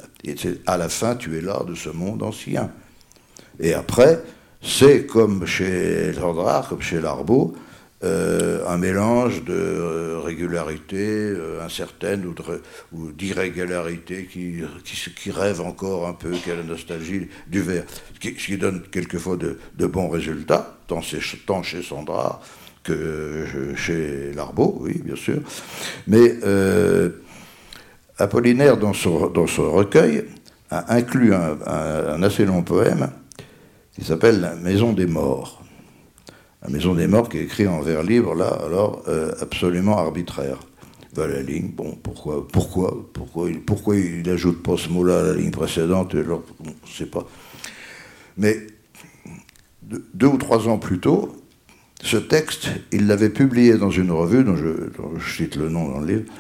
À la fin, tu es là de ce monde ancien. Et après, c'est comme chez Landrard, comme chez Larbeau, euh, un mélange de euh, régularité euh, incertaine ou d'irrégularité qui, rêve encore un peu, qui a la nostalgie du verre, ce qui, donne quelquefois de, bons résultats, tant, chez Sandra que chez Larbeau, oui, bien sûr. Mais Apollinaire, dans son recueil, a inclus un assez long poème qui s'appelle La Maison des Morts. La Maison des Morts qui est écrit en vers libre, là, alors euh, absolument arbitraire. Va la ligne, bon, pourquoi, pourquoi, pourquoi, il, pourquoi il ajoute pas ce mot-là à la ligne précédente, alors, on ne sait pas. Mais deux ou trois ans plus tôt, ce texte, il l'avait publié dans une revue, dont je, je, cite le nom dans le livre,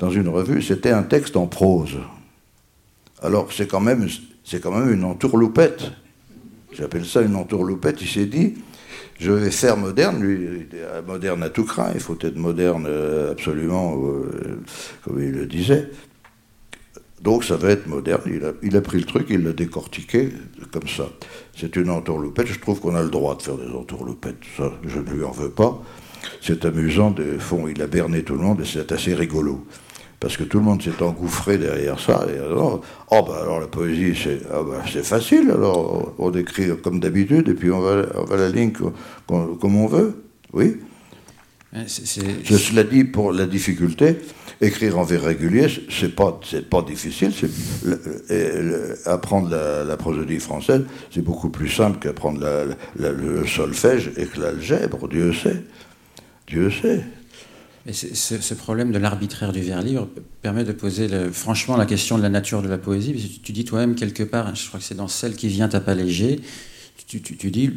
dans une revue, c'était un texte en prose. Alors c'est quand même, c'est quand même une entourloupette J'appelle ça une entourloupette. Il s'est dit, je vais faire moderne. Lui, moderne à tout craint. Il faut être moderne euh, absolument, euh, comme il le disait. Donc ça va être moderne. Il a, pris le truc, il l'a décortiqué comme ça. C'est une entourloupette. Je trouve qu'on a le droit de faire des entourloupettes. Ça, je ne lui en veux pas. C'est amusant. De fond, il a berné tout le monde et c'est assez rigolo. Parce que tout le monde s'est engouffré derrière ça. Et alors, oh bah alors la poésie, c'est ah bah, facile. Alors on écrit comme d'habitude et puis on va, on va la ligne comme, comme on veut. Oui. Je cela dit, pour la difficulté, écrire en vers régulier, c'est pas, c'est pas difficile. apprendre la, prosodie française, c'est beaucoup plus simple qu'apprendre le solfège et que l'algèbre. Dieu sait. Dieu sait. Et ce, problème de l'arbitraire du vers libre permet de poser franchement la question de la nature de la poésie. tu, dis toi-même quelque part, je crois que c'est dans celle qui vient à tu, tu dis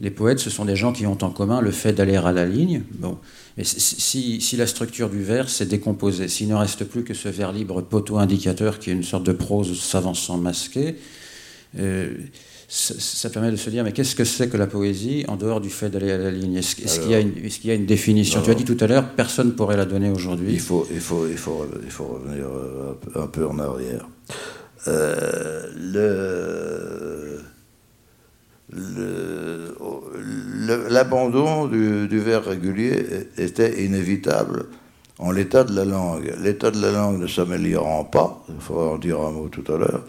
les poètes, ce sont des gens qui ont en commun le fait d'aller à la ligne. Bon. Mais si, si, la structure du vers s'est décomposée, s'il ne reste plus que ce vers libre poteau-indicateur qui est une sorte de prose s'avançant masquée, euh, ça, permet de se dire mais qu'est-ce que c'est que la poésie en dehors du fait d'aller à la ligne? Est-ce qu'il y, y, a une définition? Tu as dit tout à l'heure, personne ne pourrait la donner aujourd'hui. Il faut, il, faut, il, faut, il faut revenir euh, un peu en arrière. Euh, le l'abandon du, du, vers régulier était inévitable en l'état de la langue. L'état de la langue ne s'améliorant pas, il faudra en dire un mot tout à l'heure,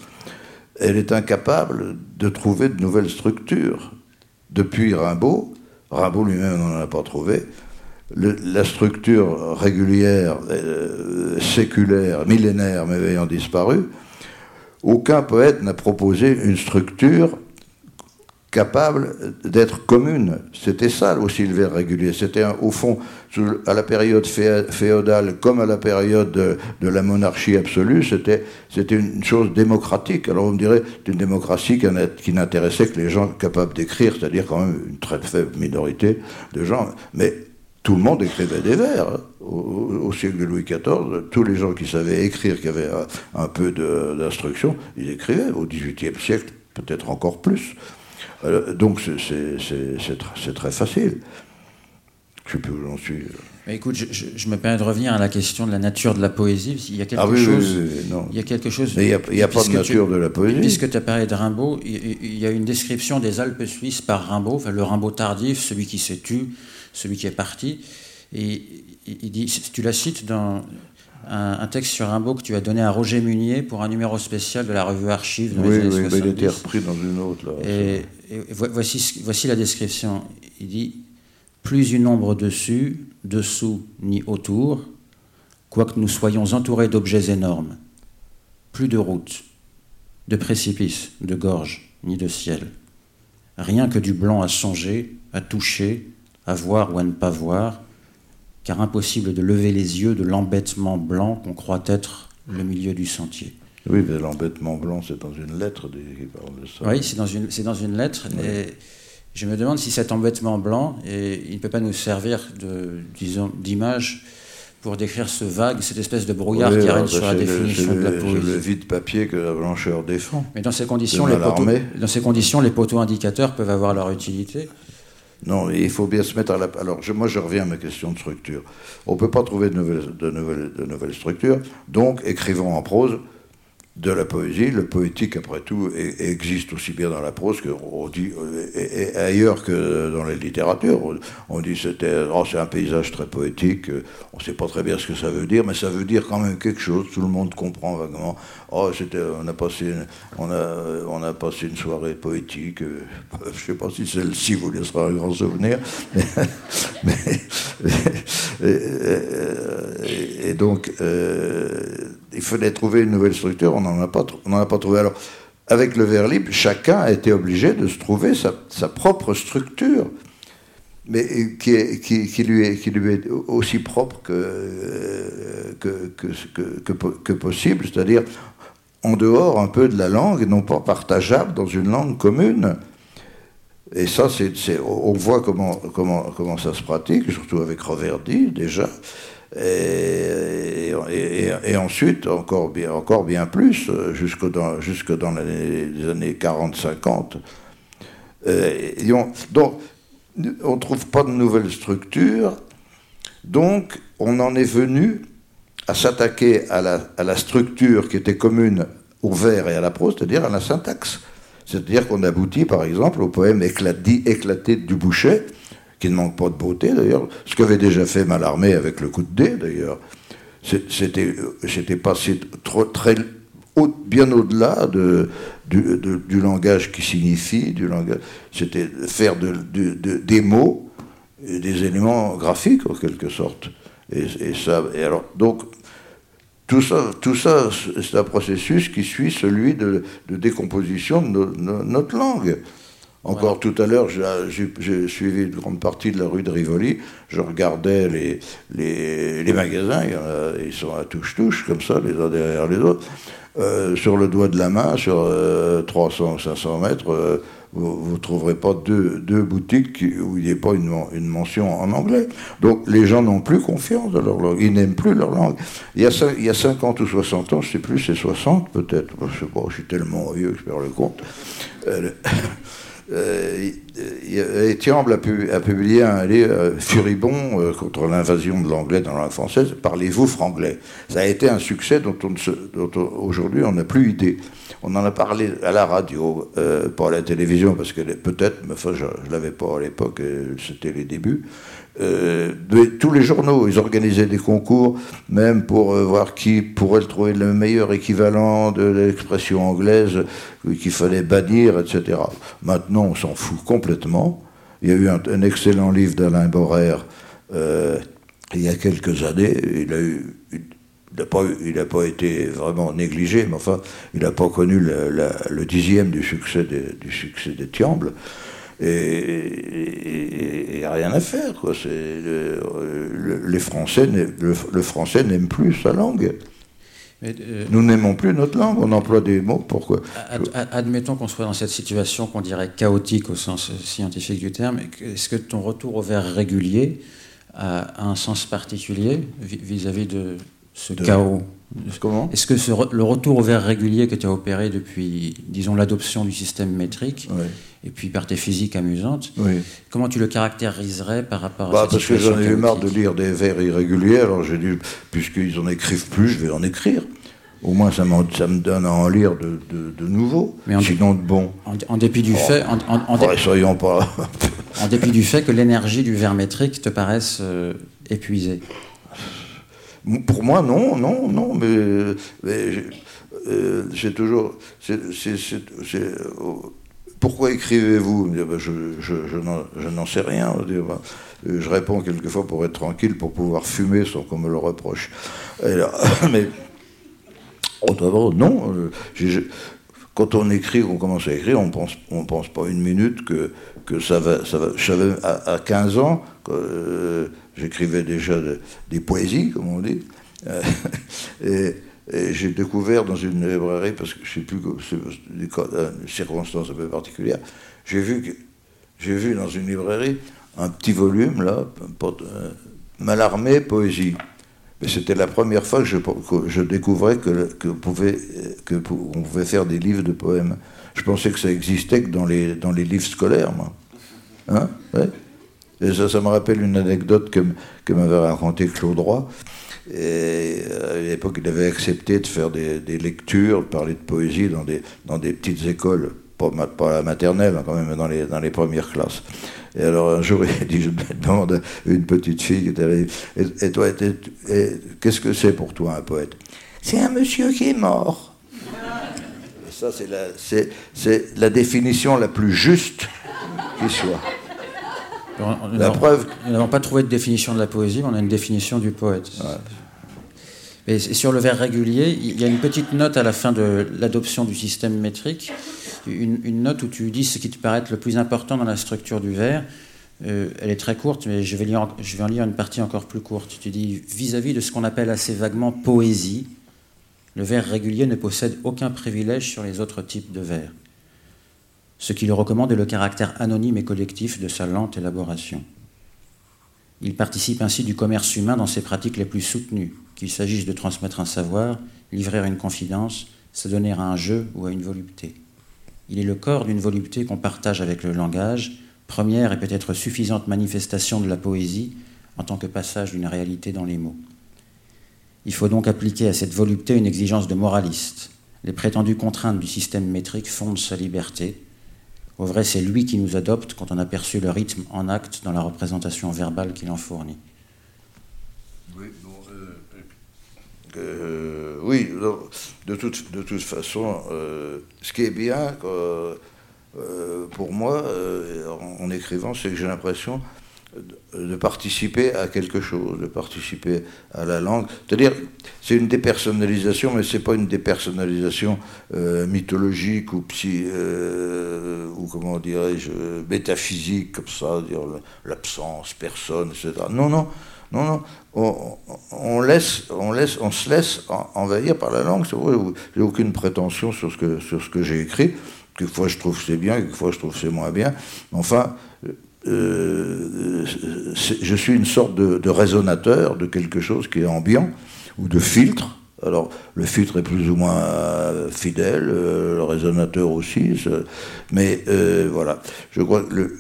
elle est incapable de trouver de nouvelles structures. Depuis Rimbaud, Rimbaud lui-même n'en a pas trouvé, la structure régulière, euh, séculaire, millénaire, mais ayant disparu, aucun poète n'a proposé une structure capable d'être commune. C'était ça aussi le vers régulier. C'était au fond, à la période féodale comme à la période de, la monarchie absolue, c'était une chose démocratique. Alors on me dirait, c'est une démocratie qui n'intéressait que les gens capables d'écrire, c'est-à-dire quand même une très faible minorité de gens. Mais tout le monde écrivait des vers. Hein. Au, siècle de Louis XIV, tous les gens qui savaient écrire, qui avaient un, un peu d'instruction, ils écrivaient. Au XVIIIe siècle, peut-être encore plus. Euh, donc c'est très facile. Je ne sais plus où j'en suis. Mais écoute, je, me permets de revenir à la question de la nature de la poésie. Il y a quelque ah oui, chose. Oui, oui, non. Il y a quelque chose. Mais il n'y a, pas de nature de la poésie. Puisque tu as parlé de Rimbaud, il, y a une description des Alpes suisses par Rimbaud, enfin, le Rimbaud tardif, celui qui s'est tu, celui qui est parti. Et il dit, tu la cites dans un, texte sur Rimbaud que tu as donné à Roger Munier pour un numéro spécial de la revue Archive. oui, oui, il était repris dans une autre. Là, et, voici, voici la description. Il dit Plus une ombre dessus, dessous ni autour, quoique nous soyons entourés d'objets énormes. Plus de routes, de précipices, de gorges, ni de ciel. Rien que du blanc à songer, à toucher, à voir ou à ne pas voir, car impossible de lever les yeux de l'embêtement blanc qu'on croit être le milieu du sentier. Oui, mais l'embêtement blanc, c'est dans une lettre qui parle de ça. Oui, c'est dans une, c'est dans une lettre. Et je me demande si cet embêtement blanc, et il ne peut pas nous servir de, disons, d'image pour décrire ce vague, cette espèce de brouillard qui règne sur la définition de la poésie. C'est le vide papier que la blancheur défend. Mais dans ces conditions, les poteaux, dans ces conditions, les poteaux indicateurs peuvent avoir leur utilité. Non, il faut bien se mettre à la. Alors, moi, je reviens à ma question de structure. On ne peut pas trouver de nouvelles, de, nouvelles, de nouvelles structures, donc écrivons en prose de la poésie. Le poétique, après tout, existe aussi bien dans la prose que dit, et, ailleurs que dans la littérature. On dit c'était, oh, c'est un paysage très poétique. On ne sait pas très bien ce que ça veut dire, mais ça veut dire quand même quelque chose. Tout le monde comprend vaguement. Oh, c'était, on a passé, on a, on a passé une soirée poétique. Je ne sais pas si celle-ci vous laissera un grand souvenir, et, donc. Euh, il fallait trouver une nouvelle structure, on n'en a, pas, trouvé. Alors, avec le vers libre, chacun a été obligé de se trouver sa, propre structure, mais qui, lui est, aussi propre que, que, possible, c'est-à-dire en dehors un peu de la langue, non pas partageable dans une langue commune. Et ça, on voit comment, comment, comment ça se pratique, surtout avec Roverdi déjà. Et, ensuite, encore bien, encore bien plus, jusque dans, jusque dans les, années 40-50. donc, on ne trouve pas de nouvelles structures, donc on en est venu à s'attaquer à la, à la structure qui était commune au vers et à la prose, c'est-à-dire à la syntaxe. C'est-à-dire qu'on aboutit, par exemple, au poème éclaté, éclaté du Boucher, qui ne manque pas de beauté d'ailleurs, ce qu'avait déjà fait Mallarmé avec le coup de dé d'ailleurs. C'était, passé très bien au-delà de, du, langage qui signifie, du langage. C'était faire de, des mots des éléments graphiques en quelque sorte. Et, ça, et alors, donc, tout ça, tout ça c'est un processus qui suit celui de, décomposition de notre langue. Encore tout à l'heure, j'ai suivi une grande partie de la rue de Rivoli. Je regardais les, les, magasins, ils sont à touche-touche, comme ça, les uns derrière les autres. Euh, sur le doigt de la main, sur 300 ou 500 mètres, euh, vous ne trouverez pas deux, deux boutiques où il n'y ait pas une, une, mention en anglais. Donc les gens n'ont plus confiance dans leur langue, ils n'aiment plus leur langue. Il y, a, il y a 50 ou 60 ans, je ne sais plus, c'est 60 peut-être, je ne sais pas, je suis tellement vieux que je perds le compte. Euh, Etiamble a, a, publié un livre euh, furibond euh, contre l'invasion de l'anglais dans la langue française, Parlez-vous franglais? Ça a été un succès dont, aujourd'hui on n'a plus idée. On en a parlé à la radio, pas à la télévision, parce que peut-être, mais enfin, je ne l'avais pas à l'époque, c'était les débuts. Euh, tous les journaux, ils organisaient des concours, même pour euh, voir qui pourrait trouver le meilleur équivalent de l'expression anglaise qu'il fallait bannir, etc. Maintenant, on s'en fout complètement. Il y a eu un, excellent livre d'Alain Borer euh, il y a quelques années. Il n'a pas, pas, été vraiment négligé, mais enfin, il n'a pas connu le, dixième du succès des, du succès des Tiambles et, et, rien à faire. Quoi. Le, les Français, le, français n'aime plus sa langue. Euh, Nous n'aimons plus notre langue, on emploie des mots. Pourquoi Admettons qu'on soit dans cette situation qu'on dirait chaotique au sens scientifique du terme. Est-ce que ton retour au vers régulier a un sens particulier vis-à-vis de ce chaos? Comment? Est-ce que le retour au vers régulier que tu as opéré depuis, disons, l'adoption du système métrique, et puis par tes physiques amusantes, comment tu le caractériserais par rapport à bah, Parce que j'en ai eu marre de lire des vers irréguliers, alors j'ai dit, puisqu'ils n'en écrivent plus, je vais en écrire. Au moins, ça, ça me donne à en lire de, de, nouveau, Mais sinon de bon. En, dépit du fait... En, soyons pas... en dépit du fait que l'énergie du vers métrique te paraisse euh, épuisée. Pour moi, non, non, non, mais, euh, j'ai toujours. Pourquoi écrivez-vous ben, Je, n'en sais rien. Ben, je réponds quelquefois pour être tranquille, pour pouvoir fumer sans qu'on me le reproche. mais autrement, non. Euh, quand on écrit, on commence à écrire, on pense, on pense pas une minute que, ça va. Je savais à, 15 ans. Euh, j'écrivais déjà des poésies, comme on dit. Euh, et, j'ai découvert dans une librairie, parce que je ne sais plus, des circonstances un peu particulières, j'ai vu, j'ai vu dans une librairie un petit volume, là, euh, Malarmé, poésie. Mais c'était la première fois que je, découvrais que, que, pouvait, que on pouvait faire des livres de poèmes. Je pensais que ça existait que dans les, dans les livres scolaires, moi. Hein? Et ça, ça me rappelle une anecdote que, que m'avait raconté Claude Roy. Et à l'époque, il avait accepté de faire des, lectures, de parler de poésie dans des, dans des petites écoles, pas, pas la maternelle, hein, quand même, dans les, dans les premières classes. Et alors un jour, il dit, je demande à une petite fille et, toi, qu'est-ce que c'est pour toi un poète? C'est un monsieur qui est mort. Ça, c'est la, c'est, la définition la plus juste qui soit. La preuve. Nous n'avons pas trouvé de définition de la poésie, mais on a une définition du poète. Et sur le vers régulier, il y a une petite note à la fin de l'adoption du système métrique, une, note où tu dis ce qui te paraît le plus important dans la structure du vers. Euh, elle est très courte, mais je vais, lire, je vais en lire une partie encore plus courte. Tu dis vis-à-vis -vis de ce qu'on appelle assez vaguement poésie, le vers régulier ne possède aucun privilège sur les autres types de vers. Ce qui le recommande est le caractère anonyme et collectif de sa lente élaboration. Il participe ainsi du commerce humain dans ses pratiques les plus soutenues, qu'il s'agisse de transmettre un savoir, livrer une confidence, se donner à un jeu ou à une volupté. Il est le corps d'une volupté qu'on partage avec le langage, première et peut-être suffisante manifestation de la poésie en tant que passage d'une réalité dans les mots. Il faut donc appliquer à cette volupté une exigence de moraliste. Les prétendues contraintes du système métrique fondent sa liberté. Au vrai, c'est lui qui nous adopte quand on a perçu le rythme en acte dans la représentation verbale qu'il en fournit. Oui, euh, oui de, toute, de toute façon, euh, ce qui est bien euh, pour moi en, écrivant, c'est que j'ai l'impression de participer à quelque chose, de participer à la langue. C'est-à-dire, c'est une dépersonnalisation, mais c'est pas une dépersonnalisation euh, mythologique euh, ou comment dirais-je, métaphysique comme ça, dire l'absence, personne, etc. Non, non, non, non. On, laisse, on laisse, on se laisse envahir par la langue. J'ai aucune prétention sur ce que sur ce que j'ai écrit. Quelquefois je trouve c'est bien, quelquefois je trouve c'est moins bien. Enfin, euh, je suis une sorte de, résonateur de quelque chose qui est ambiant, ou de filtre. Alors, le filtre est plus ou moins euh, fidèle, euh, le résonateur aussi, mais voilà. Je crois que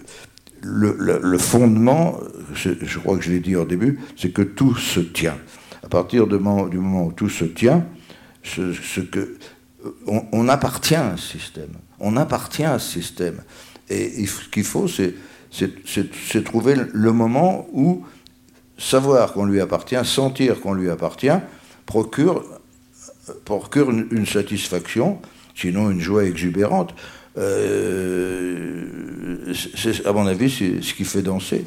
le, fondement, je, crois que je l'ai dit au début, c'est que tout se tient. À partir du moment, où tout se tient, ce, que, on, appartient à un système. On appartient à ce système. Et ce qu'il faut, c'est c'est trouver le moment où savoir qu'on lui appartient, sentir qu'on lui appartient, procure, procure une, satisfaction, sinon une joie exubérante. Euh, c'est, à mon avis, c'est ce qui fait danser.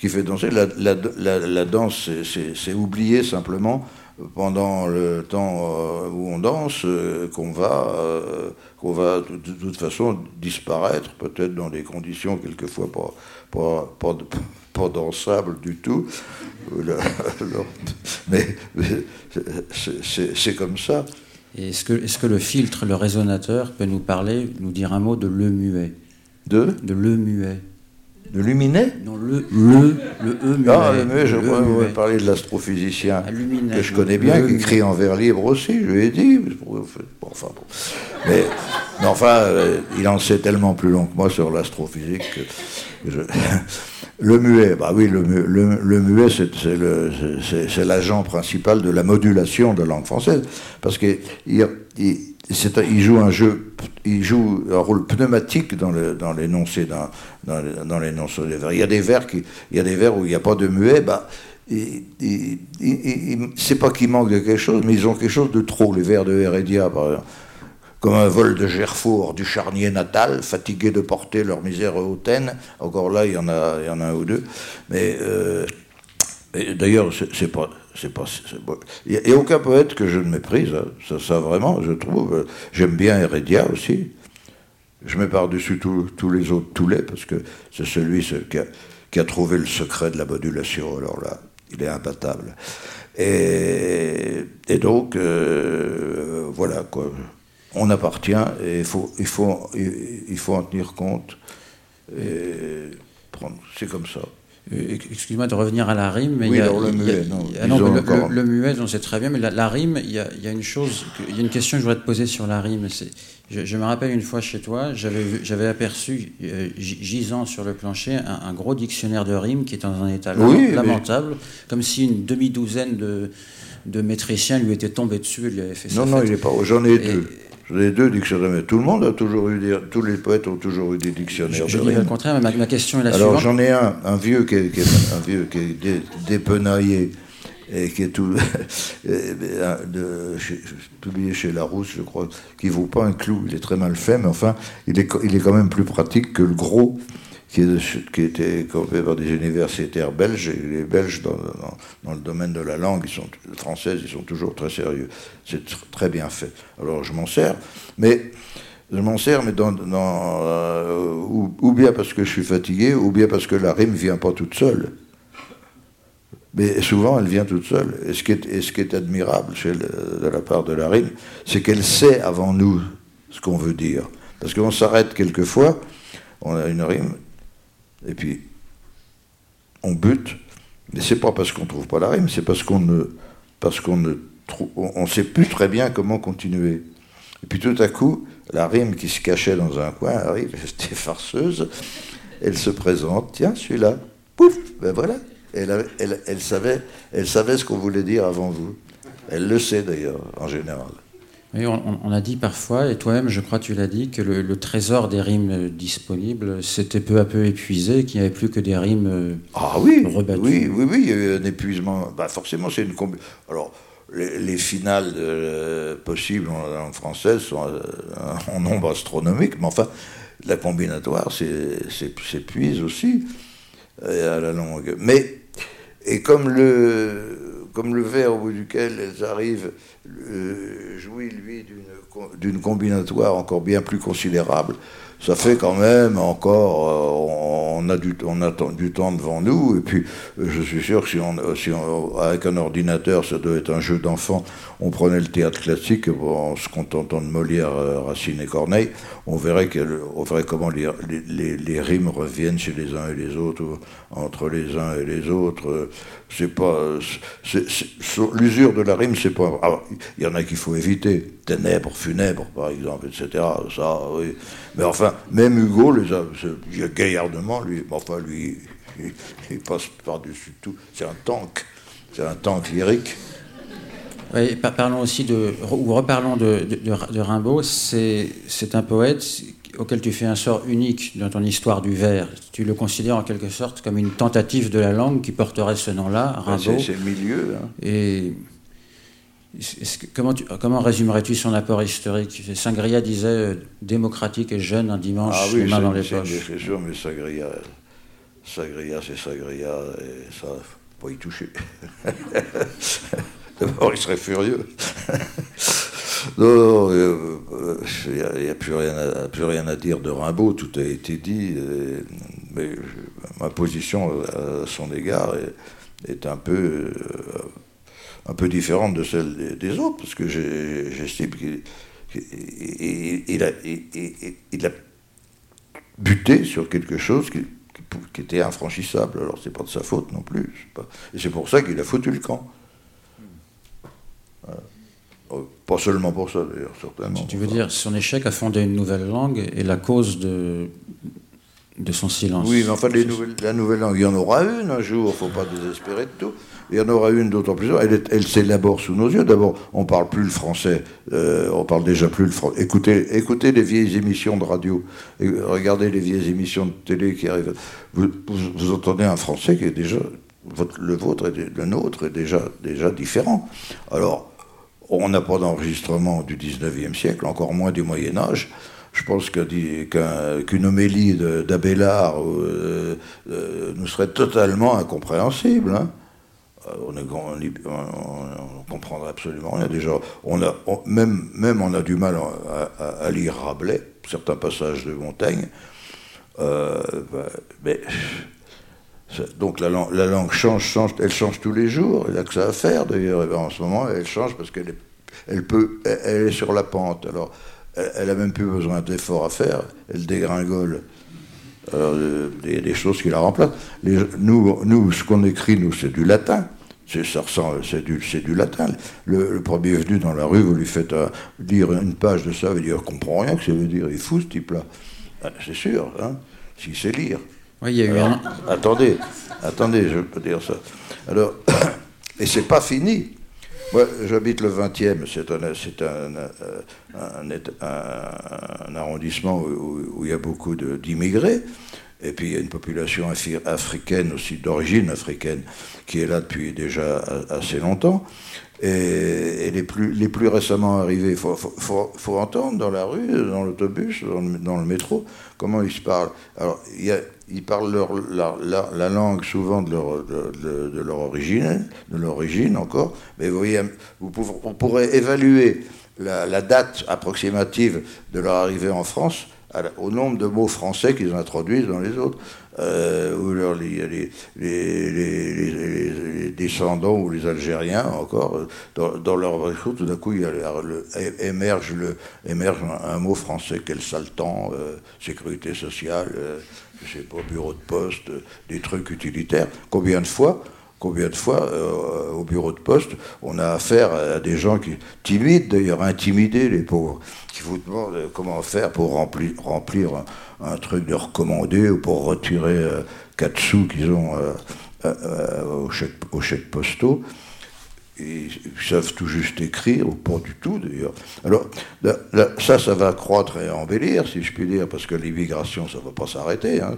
Qui fait danser, la danse, c'est oublier simplement pendant le temps euh, où on danse euh, qu'on va, euh, qu'on va de, toute façon disparaître, peut-être dans des conditions quelquefois pas, pas, pas, pas dansables du tout. mais, c'est comme ça. Est-ce que, est que le filtre, le résonateur, peut nous parler, nous dire un mot de le muet De? De le muet. De Luminet Non, le, le, le E muet. Ah, le muet, je crois que vous parler de l'astrophysicien ah, que je connais bien, qui écrit en vers libre aussi, je lui ai dit. enfin, Mais, enfin, euh, il en sait tellement plus long que moi sur l'astrophysique que Le muet, bah oui, le, le, muet, c'est l'agent principal de la modulation de langue française, parce qu'il il, il, joue un jeu, il joue un rôle pneumatique dans l'énoncé dans, vers. Il y a des vers où il n'y a pas de muet, bah, c'est pas qu'ils manquent de quelque chose, mais ils ont quelque chose de trop. Les vers de Heredia, par exemple comme un vol de Gerfour du charnier natal, fatigués de porter leur misère hautaine. Encore là, il y en a, il y en a un ou deux. Mais euh, d'ailleurs, c'est pas. C'est pas, il n'y a, aucun poète que je ne méprise, hein. ça, ça, vraiment, je trouve. J'aime bien Heredia aussi. Je mets par-dessus tous les autres Toulets, parce que c'est celui qui a, trouvé le secret de la modulation. Alors là, il est imbattable. Et, et donc, euh, voilà, quoi on appartient et il faut, il faut, il faut en tenir compte. C'est comme ça. Euh, excuse-moi de revenir à la rime, mais oui, il y a, le muet, non, ah le, muet, on sait très bien, mais la, rime, il y, a, il y, a, une chose, il y a une question que je voudrais te poser sur la rime. Je, je me rappelle une fois chez toi, j'avais aperçu, euh, gisant sur le plancher, un, gros dictionnaire de rimes qui est dans un état lamentable, comme si une demi-douzaine de, de métriciens lui étaient tombés dessus et lui avaient fait ça. Non, non, il n'est pas. J'en ai deux. Les deux dictionnaires. Tout le monde a toujours eu des, tous les poètes ont toujours eu des dictionnaires. Je, dis le contraire, mais ma, question est la Alors j'en ai un, un vieux qui est, un vieux qui est dépenaillé et qui est tout de, publié chez Larousse, je crois, qui vaut pas un clou. Il est très mal fait, mais enfin, il est, il est quand même plus pratique que le gros qui, qui était coopéré par des universitaires belges. Et les Belges, dans, le domaine de la langue, ils sont, françaises, ils sont toujours très sérieux. C'est très bien fait. Alors je m'en sers, mais je m'en sers, mais dans, euh, ou, bien parce que je suis fatigué, ou bien parce que la rime vient pas toute seule. Mais souvent, elle vient toute seule. Et ce qui est, admirable de la part de la rime, c'est qu'elle sait avant nous ce qu'on veut dire. Parce qu'on s'arrête quelquefois, on a une rime, et puis on bute, mais c'est pas parce qu'on trouve pas la rime, c'est parce qu'on ne, parce qu'on ne on, sait plus très bien comment continuer. Et puis tout à coup, la rime qui se cachait dans un coin arrive, c'était farceuse, elle se présente, tiens, celui-là, pouf, ben voilà, elle, elle, savait, elle savait ce qu'on voulait dire avant vous. Elle le sait d'ailleurs, en général. Oui, on, a dit parfois, et toi-même, je crois tu l'as dit, que le, trésor des rimes disponibles s'était peu à peu épuisé, qu'il n'y avait plus que des rimes euh, ah, oui, Oui, oui, oui, il y a eu un épuisement. Bah, forcément, c'est une Alors, les, finales euh, possibles en langue française sont euh, en nombre astronomique, mais enfin, la combinatoire s'épuise aussi à la longue. Mais, et comme le comme le verre au bout duquel elles arrivent euh, jouit, lui, d'une combinatoire encore bien plus considérable, ça fait quand même encore, euh, on, a du, du temps devant nous, et puis euh, je suis sûr que si on, si avec un ordinateur, ça doit être un jeu d'enfant, on prenait le théâtre classique en se contentant de Molière, Racine et Corneille, on verrait, on verrait comment les, rimes reviennent chez les uns et les autres, entre les uns et les autres. C'est pas, l'usure de la rime, c'est pas. il y en a qu'il faut éviter, ténèbres, funèbres, par exemple, etc. Ça, oui. Mais enfin, même Hugo les a, gaillardement, lui, enfin, lui, il, passe par-dessus tout. C'est un tank, c'est un tank lyrique. Oui, parlons aussi de, ou reparlons de, de, Rimbaud. C'est un poète auquel tu fais un sort unique dans ton histoire du vers. Tu le considères en quelque sorte comme une tentative de la langue qui porterait ce nom-là, ben, Rimbaud. c'est le milieu. Hein. Et comment, comment résumerais-tu son apport historique? Sangria disait euh, démocratique et jeune un dimanche, ah oui, main dans les poches. C'est sûr, mais Sangria, Sangria c'est Sangria, et ça, faut pas y toucher. D'abord, il serait furieux. non, il euh, n'y euh, a, plus, rien à, plus rien à dire de Rimbaud, tout a été dit. mais ma position à son égard est, un peu un peu différente de celle des, autres, parce que j'estime qu'il il, a, buté sur quelque chose qui, qui était infranchissable. Alors c'est pas de sa faute non plus. Et c'est pour ça qu'il a foutu le camp. Euh, pas seulement pour ça d'ailleurs, certainement. Tu veux dire son échec a fondé une nouvelle langue et la cause de, de son silence. Oui, mais enfin, les nouvelles, la nouvelle langue, il y en aura une un jour, il ne faut pas désespérer de tout. Il y en aura une d'autant plus. Elle, elle s'élabore sous nos yeux. D'abord, on ne parle plus le français, euh, on parle déjà plus le français. Écoutez, écoutez les vieilles émissions de radio, regardez les vieilles émissions de télé qui arrivent. Vous, vous, entendez un français qui est déjà. le vôtre et le nôtre est déjà, déjà différent. Alors, on n'a pas d'enregistrement du 19e siècle, encore moins du Moyen-Âge je pense qu'une homélie d'Abélard euh, euh, nous serait totalement incompréhensible. Hein. Euh, on, ne comprendrait absolument rien. Déjà, on a, même, même on a du mal à, lire Rabelais, certains passages de Montaigne. Bah, mais, donc la, langue change, change, elle change tous les jours. Il n'y a que ça à faire d'ailleurs. Ben, en ce moment, elle change parce qu'elle est, sur la pente. Alors, elle n'a même plus besoin d'efforts à faire, elle dégringole. Alors, il y a des choses qui la remplacent. nous, ce qu'on écrit, nous, c'est du latin. C'est, c'est, du, c'est du latin. Le, premier venu dans la rue, vous lui faites euh, lire une page de ça, il dire, comprend rien que ça veut dire, il est fou ce type-là. Ah, c'est sûr, hein, s'il sait lire. Oui, il y a eu un... Attendez, attendez, je peux dire ça. Alors, et c'est pas fini. Moi, j'habite le 20e, c'est un, un, arrondissement où, il y a beaucoup d'immigrés. Et puis il y a une population africaine aussi, d'origine africaine, qui est là depuis déjà assez longtemps. Et, les, plus, récemment arrivés, il faut, entendre dans la rue, dans l'autobus, dans, le métro, comment ils se parlent. Alors, ils parlent leur, la, langue souvent de leur, de, leur origine, de encore, mais vous voyez, vous, évaluer la, date approximative de leur arrivée en France au nombre de mots français qu'ils introduisent dans les autres. Euh, ou les, les, descendants ou les Algériens encore, dans, leur discours, tout d'un coup, il émerge, le, émerge un, mot français, quel temps, euh, sécurité sociale, euh, je sais pas, bureau de poste, des trucs utilitaires. Combien de fois Combien de fois, euh, au bureau de poste, on a affaire à des gens qui, timides d'ailleurs, intimidés, les pauvres, qui vous demandent comment faire pour remplir, remplir un, truc de recommandé ou pour retirer euh, quatre sous qu'ils ont euh, au chèque, au chèque postaux. ils savent tout juste écrire, ou pas du tout d'ailleurs. Alors, ça, ça va croître et embellir, si je puis dire, parce que l'immigration, ça ne va pas s'arrêter. Hein.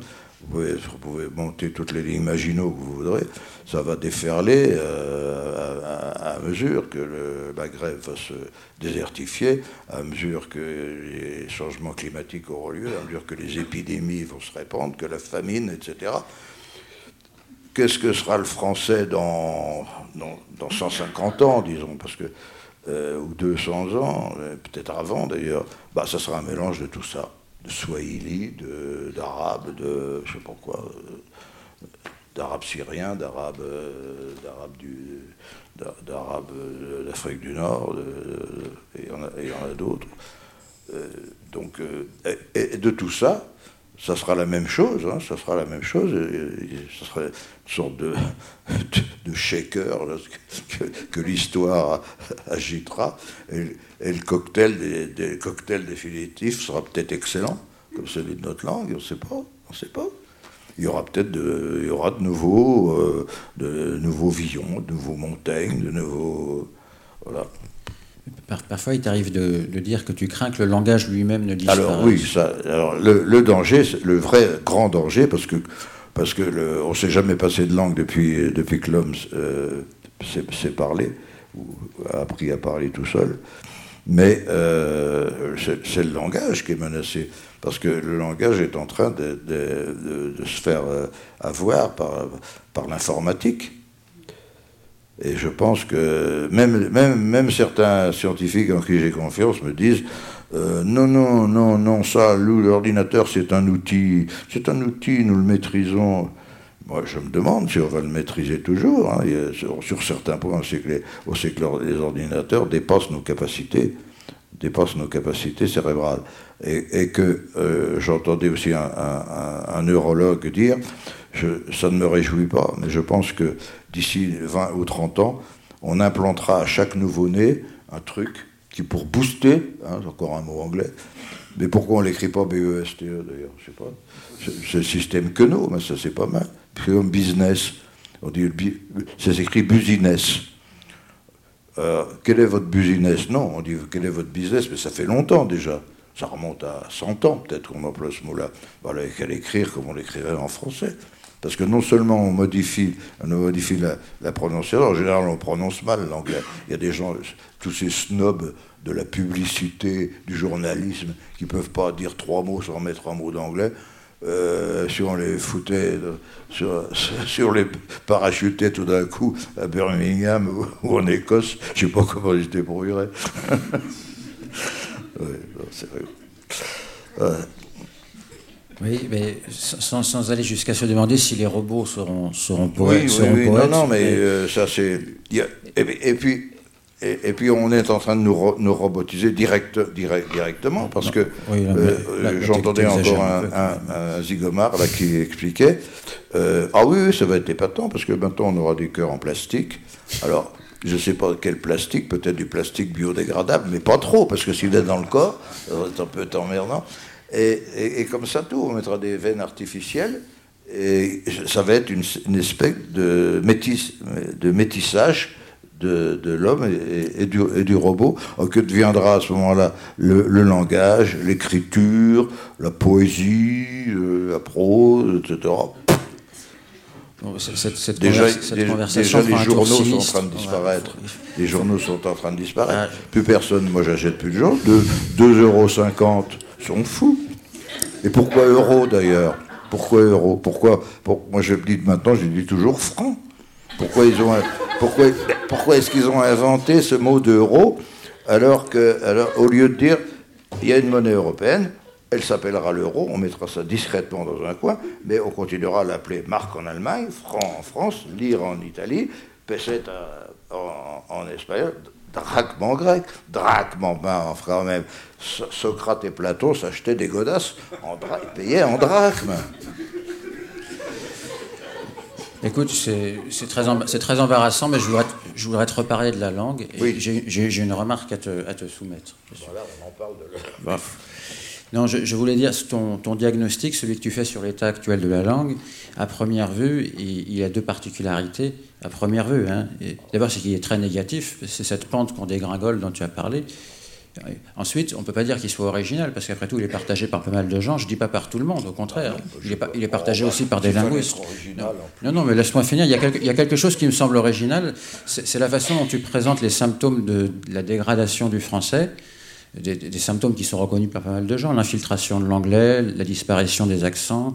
Vous, pouvez, monter toutes les lignes Maginot que vous voudrez, ça va déferler euh, à, mesure que la grève va se désertifier, à mesure que les changements climatiques auront lieu, à mesure que les épidémies vont se répandre, que la famine, etc. Qu'est-ce que sera le français dans, dans, 150 ans, disons, parce que, euh, ou 200 ans, euh, peut-être avant d'ailleurs, bah, ça sera un mélange de tout ça, de swahili, d'arabe, de, je sais pas quoi, euh, d'arabe syrien, d'arabe, d'arabe du, d'arabe d'Afrique du Nord, et il y en a, d'autres. donc, et de tout ça, ça sera la même chose, hein, ça sera la même chose, ça sera une sorte de, de, shaker que, l'histoire agitera, et, le cocktail des, cocktails définitifs sera peut-être excellent, comme celui de notre langue, on ne sait pas, on sait pas. Il y aura peut-être de, il y aura de nouveaux, euh, de nouveaux visions, de nouveaux montagnes, de nouveaux, voilà. Parfois, il t'arrive de, dire que tu crains que le langage lui-même ne disparaisse. Alors oui, ça, alors, le, danger, le vrai grand danger, parce que parce que le, on s'est jamais passé de langue depuis depuis que l'homme euh, s'est parlé ou a appris à parler tout seul. Mais euh, c'est le langage qui est menacé, parce que le langage est en train de, de se faire euh, avoir par, par l'informatique. Et je pense que même, même, même certains scientifiques en qui j'ai confiance me disent euh, non, non, non, non, ça, l'ordinateur, c'est un outil, c'est un outil, nous le maîtrisons. Moi, je me demande si on va le maîtriser toujours. Hein. sur, certains points, on sait que, les, ordinateurs dépassent nos capacités, dépassent nos capacités cérébrales. Et, que euh, j'entendais aussi un, neurologue dire, ça ne me réjouit pas, mais je pense que d'ici 20 ou 30 ans, on implantera à chaque nouveau-né un truc qui, pour booster, hein, c'est encore un mot anglais, mais pourquoi on ne l'écrit pas B-E-S-T-E e, d'ailleurs Je sais pas. C'est le système Queneau, mais ça c'est pas mal. Puis comme business, on dit, ça s'écrit business. Euh, quel est votre business? Non, on dit quel est votre business, mais ça fait longtemps déjà. Ça remonte à 100 ans peut-être qu'on emploie ce mot-là. Voilà, il qu'à l'écrire comme on l'écrirait en français. Parce que non seulement on modifie, on modifie la, prononciation, en général on prononce mal l'anglais. Il y a des gens, tous ces snobs de la publicité, du journalisme, qui ne peuvent pas dire trois mots sans mettre un mot d'anglais. Euh, si on les foutait sur, sur, les parachutait tout d'un coup à Birmingham ou, en Écosse, je ne sais pas comment ils se débrouilleraient. oui, c'est vrai. Oui, mais sans, aller jusqu'à se demander si les robots seront, seront, poètes, oui, oui, Non, non, mais euh, ça c'est. Et, puis. Et, puis on est en train de nous, nous robotiser direct, direct, directement, parce que euh, j'entendais encore un, zigomar là, qui expliquait euh, Ah oui, ça va être épatant, parce que maintenant on aura des cœurs en plastique. Alors, je ne sais pas quel plastique, peut-être du plastique biodégradable, mais pas trop, parce que s'il est dans le corps, c'est un peu emmerdant. Et, comme ça, tout, on mettra des veines artificielles, et ça va être une, espèce de, de métissage de, l'homme et, du, robot, que deviendra à ce moment-là le, langage, l'écriture, la poésie, euh, la prose, etc. Cette, déjà, conversation déjà les journaux sont en train de disparaître. Les journaux sont en train de disparaître. Ah, plus personne, moi j'achète plus de journaux. 2,50 euros sont fous. Et pourquoi euro d'ailleurs? Pourquoi euro Pourquoi Moi je dis maintenant, je dis toujours franc. Pourquoi ils ont pourquoi, pourquoi est-ce qu'ils ont inventé ce mot d'euro alors que alors, au lieu de dire il y a une monnaie européenne, elle s'appellera l'euro, on mettra ça discrètement dans un coin, mais on continuera à l'appeler marque en Allemagne, franc en France, lire en Italie, pesette en, en espagnol, drachme grec, drachme en ben, enfin même. Socrate et Platon s'achetaient des godasses, en ils payaient en drachme. Écoute, c'est très, très, embarrassant, mais je voudrais, je voudrais te reparler de la langue. Oui. J'ai une remarque à te, à te soumettre. Voilà, on en parle de Non, je, voulais dire, ton, ton, diagnostic, celui que tu fais sur l'état actuel de la langue, à première vue, il, a deux particularités. À première vue, hein. d'abord, c'est qu'il est très négatif, c'est cette pente qu'on dégringole dont tu as parlé. Ensuite, on ne peut pas dire qu'il soit original, parce qu'après tout, il est partagé par pas mal de gens. Je ne dis pas par tout le monde, au contraire. Il est, il est partagé aussi par des linguistes. Non, non, mais laisse-moi finir. Il y, a quelque, il y, a quelque, chose qui me semble original, c'est la façon dont tu présentes les symptômes de, la dégradation du français, des, symptômes qui sont reconnus par pas mal de gens. L'infiltration de l'anglais, la disparition des accents,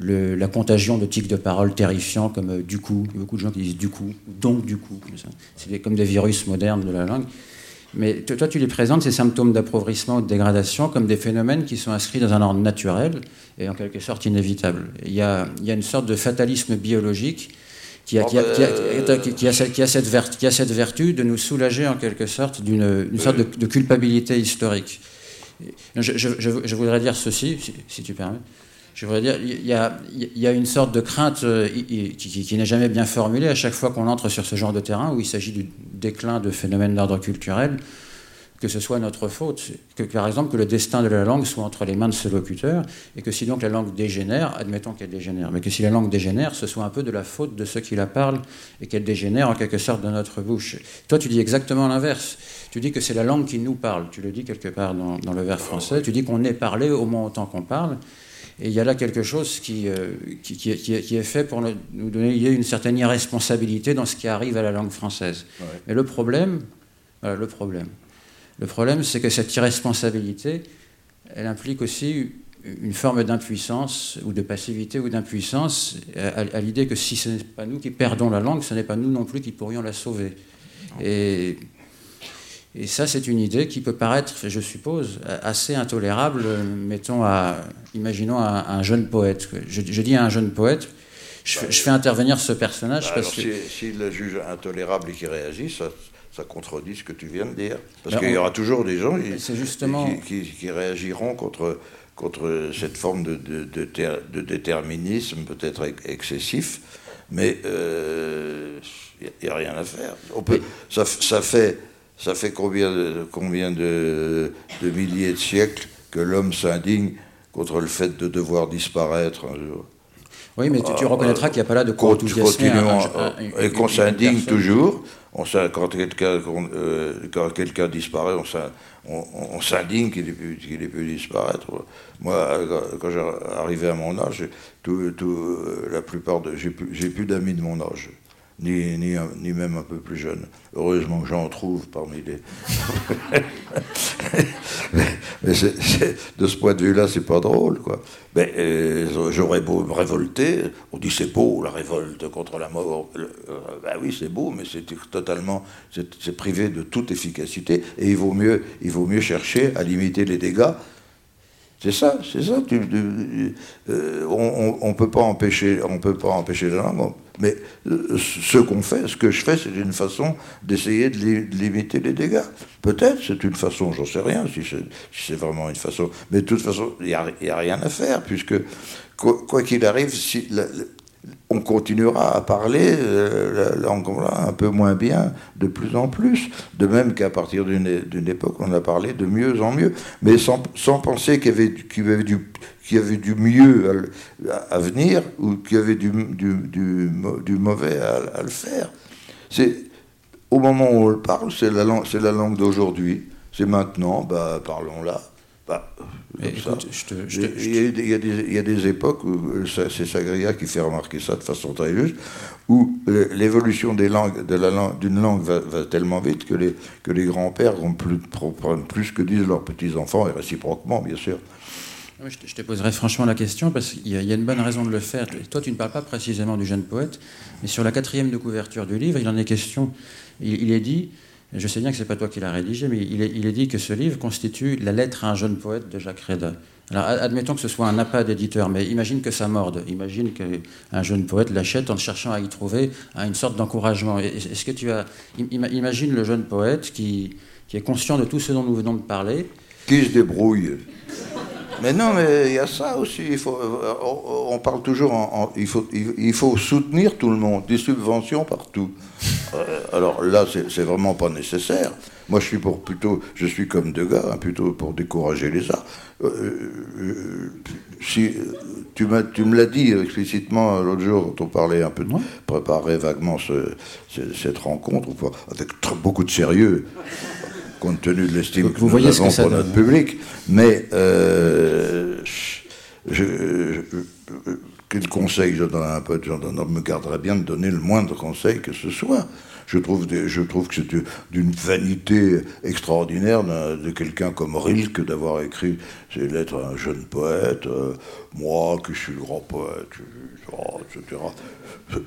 la contagion de tics de parole terrifiants comme euh, du coup. Il y a beaucoup de gens qui disent du coup, donc du coup. C'est comme des virus modernes de la langue. Mais toi, tu les présentes, ces symptômes d'appauvrissement ou de dégradation, comme des phénomènes qui sont inscrits dans un ordre naturel et en quelque sorte inévitable. Il y a une sorte de fatalisme biologique qui a, qui, a, qui, a, cette vertu de nous soulager en quelque sorte d'une sorte de, culpabilité historique. Je, je, je, voudrais dire ceci, si tu permets. Je voudrais dire, il y, a, il y a une sorte de crainte euh, qui, n'est jamais bien formulée à chaque fois qu'on entre sur ce genre de terrain où il s'agit du déclin de phénomènes d'ordre culturel, que ce soit notre faute, que par exemple que le destin de la langue soit entre les mains de ce locuteur, et que si donc la langue dégénère, admettons qu'elle dégénère, mais que si la langue dégénère, ce soit un peu de la faute de ceux qui la parlent et qu'elle dégénère en quelque sorte de notre bouche. Toi, tu dis exactement l'inverse. Tu dis que c'est la langue qui nous parle. Tu le dis quelque part dans, dans le vers français. Tu dis qu'on est parlé au moins autant qu'on parle. Et il y a là quelque chose qui, euh, qui, est fait pour nous donner une certaine irresponsabilité dans ce qui arrive à la langue française. Mais le problème, le problème, le problème, c'est que cette irresponsabilité, elle implique aussi une forme d'impuissance ou de passivité ou d'impuissance à, l'idée que si ce n'est pas nous qui perdons la langue, ce n'est pas nous non plus qui pourrions la sauver. Et et ça, c'est une idée qui peut paraître, je suppose, assez intolérable, mettons, à, imaginons un, jeune poète. Je, dis à un jeune poète, je, fais intervenir ce personnage bah, parce que... S'il le juge intolérable et qu'il réagit, ça, ça, contredit ce que tu viens de dire. Parce qu'il y aura toujours des gens qui, qui, réagiront contre, contre cette forme de, de, de, déterminisme peut-être excessif, mais il euh, n'y a, rien à faire. On peut, ça, ça fait ça fait combien de, combien de, milliers de siècles que l'homme s'indigne contre le fait de devoir disparaître un jour oui, mais tu, tu reconnaîttra qu'il n'y a pas là de continuellement et qu'on s'indigne toujours. On, quand quelqu'un euh, quand quelqu'un disparaît, on, s'indigne qu'il ait, ait, pu disparaître. Moi, quand j'arrivais à mon âge, la plupart j'ai plus d'amis de mon âge ni, ni, ni, même un peu plus jeune. Heureusement que j'en trouve parmi les. mais, de ce point de vue-là, c'est pas drôle, quoi. Mais euh, j'aurais beau me révolter, on dit c'est beau la révolte contre la mort. ben oui, c'est beau, mais c'est totalement, c'est privé de toute efficacité, et il vaut mieux, il vaut mieux chercher à limiter les dégâts c'est ça, c'est ça. Euh, on ne peut pas empêcher, on peut pas empêcher la langue, mais euh, ce qu'on fait, ce que je fais, c'est une façon d'essayer de, limiter les dégâts. Peut-être, c'est une façon, j'en sais rien, si c'est vraiment une façon. Mais de toute façon, il n'y a, a, rien à faire, puisque quoi qu'il arrive, si, on continuera à parler euh, la langue un peu moins bien de plus en plus, de même qu'à partir d'une époque, on a parlé de mieux en mieux, mais sans, penser qu'il y, avait, y du, y avait du mieux à, venir ou qu'il y avait du, du, du mauvais à, le faire. C'est Au moment où on le parle, c'est la langue, la langue d'aujourd'hui, c'est maintenant, bah, parlons-la. Bah, il, y a des, époques où euh, c'est Sagria qui fait remarquer ça de façon très juste, où l'évolution des langues, de la langue, d'une langue va, tellement vite que les, que les grands-pères plus, plus que disent leurs petits-enfants, et réciproquement, bien sûr. Je te poserai franchement la question parce qu'il y, a une bonne raison de le faire. Toi, tu ne parles pas précisément du jeune poète, mais sur la quatrième de couverture du livre, il en est question. il est dit je sais bien que ce n'est pas toi qui l'as rédigé, mais il est, dit que ce livre constitue la lettre à un jeune poète de Jacques Reda. Alors admettons que ce soit un appât d'éditeur, mais imagine que ça morde. Imagine qu'un jeune poète l'achète en cherchant à y trouver une sorte d'encouragement. Est-ce que tu as. Imagine le jeune poète qui, qui est conscient de tout ce dont nous venons de parler. Qui se débrouille? Mais non, mais il y a ça aussi. Il faut, on parle toujours en, il, faut, il, faut soutenir tout le monde, des subventions partout. alors là, c'est vraiment pas nécessaire. Moi, je suis pour plutôt, je suis comme Degas, hein, plutôt pour décourager les arts. si tu, tu me l'as dit explicitement l'autre jour quand on parlait un peu de préparer vaguement cette rencontre, avec beaucoup de sérieux compte tenu de l'estime que nous avons pour notre public. Mais euh, je, quel conseil je donne à un pote Je me garderais bien de donner le moindre conseil que ce soit. Je trouve, je trouve que c'est d'une vanité extraordinaire de quelqu'un comme Rilke d'avoir écrit ces lettres à un jeune poète. Euh, moi, je suis le grand poète, etc.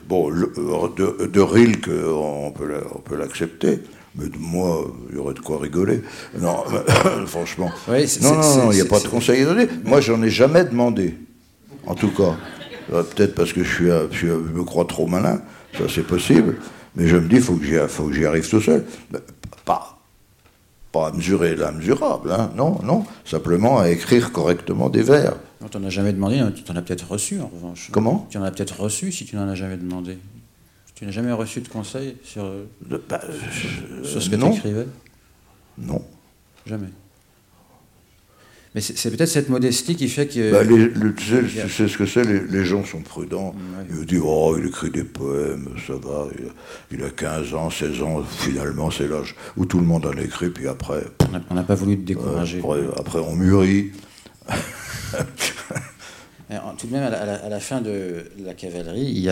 Bon, de, de Rilke, on peut l'accepter. Mais moi, il y aurait de quoi rigoler. Non, franchement. non, non, non, il n'y a pas de conseil à donner. Moi, j'en ai jamais demandé. En tout cas. Euh, peut-être parce que je, suis, je, me crois trop malin. Ça, c'est possible. Mais je me dis, il faut que j'y arrive tout seul. Pas, pas à mesurer l'inmesurable, hein. non, non. Simplement à écrire correctement des vers. Tu n'en as jamais demandé, hein. tu t'en as peut-être reçu en revanche. Comment? Tu en as peut-être reçu si tu n'en as jamais demandé. Tu n'as jamais reçu de conseils sur, bah, sur, ce que tu écrivais Non. Jamais. Mais c'est peut-être cette modestie qui fait que. Bah, tu, sais, ce que c'est, les, gens sont prudents. Ils disent Oh, il écrit des poèmes, ça va, il a, 15 ans, 16 ans, finalement, c'est l'âge où tout le monde en écrit, puis après. On n'a pas voulu te décourager. après, après, on mûrit. tout de même, à la, fin de la cavalerie,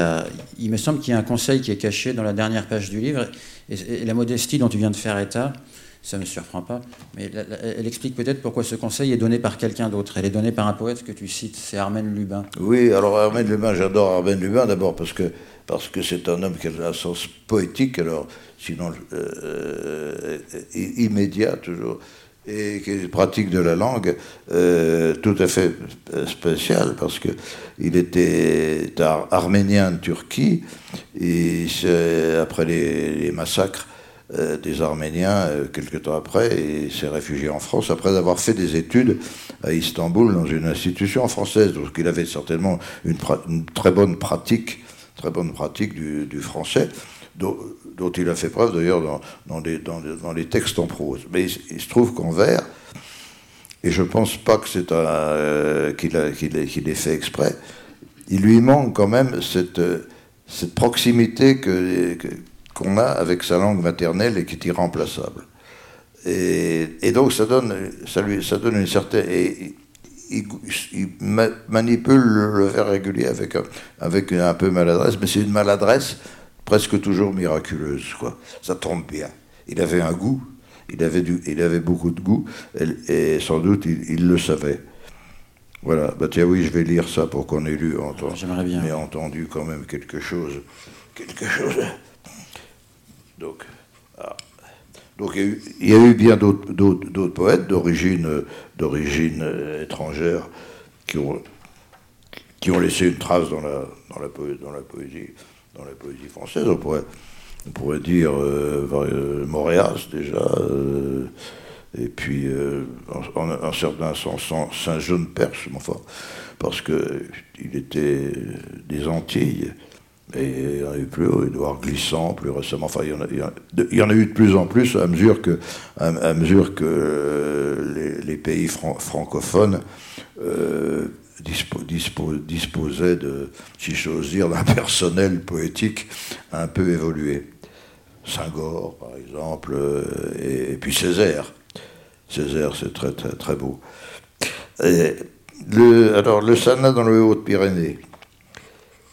il, me semble qu'il y a un conseil qui est caché dans la dernière page du livre, et, la modestie dont tu viens de faire état, ça ne me surprend pas, mais elle explique peut-être pourquoi ce conseil est donné par quelqu'un d'autre. Elle est donnée par un poète que tu cites, c'est Armène Lubin. Oui, alors Armène Lubin, j'adore Armène Lubin d'abord parce que parce que c'est un homme qui a un sens poétique, alors sinon euh, immédiat toujours et qui pratique de la langue euh, tout à fait spéciale parce que il était arménien de Turquie et après les, massacres euh, des Arméniens euh, quelque temps après il s'est réfugié en France après avoir fait des études à Istanbul dans une institution française. Donc il avait certainement une, très bonne pratique très bonne pratique du français dont, il a fait preuve d'ailleurs dans, dans, les, dans, les, textes en prose. Mais il, se trouve qu'en vers, et je ne pense pas que c'est euh, qu'il ait, fait exprès, il lui manque quand même cette, cette proximité que, qu'on a avec sa langue maternelle et qui est irremplaçable. Et, et donc ça donne, ça, lui, ça donne une certaine... Il, manipule le, vers régulier avec, avec un peu maladresse, mais c'est une maladresse presque toujours miraculeuse. Quoi. Ça tombe bien. Il avait un goût, il avait, du, il avait beaucoup de goût, et, sans doute il, le savait. Voilà, bah tiens oui, je vais lire ça pour qu'on ait lu, entendu, J'aimerais bien. mais entendu quand même quelque chose. Quelque chose. Donc, ah. Donc il y, a eu, bien d'autres poètes d'origine d'origine euh, étrangère qui ont, qui ont laissé une trace dans la, dans la, dans la poésie dans la poésie française. On pourrait, on pourrait dire euh, euh Moréas déjà, euh, et puis euh, en, un certain sens Saint-Jean de Perse, enfin, parce qu'il était des Antilles. Et il y en a eu plus, Édouard Glissant plus récemment. Enfin, il y, en a, il y en a eu de plus en plus à mesure que, à, mesure que les, pays francophones disposait de, si j'ose dire, d'un personnel poétique un peu évolué. Saint-Gore, par exemple, euh, et, puis Césaire. Césaire, c'est très, très, très beau. alors, le Sana dans le Haut-Pyrénées.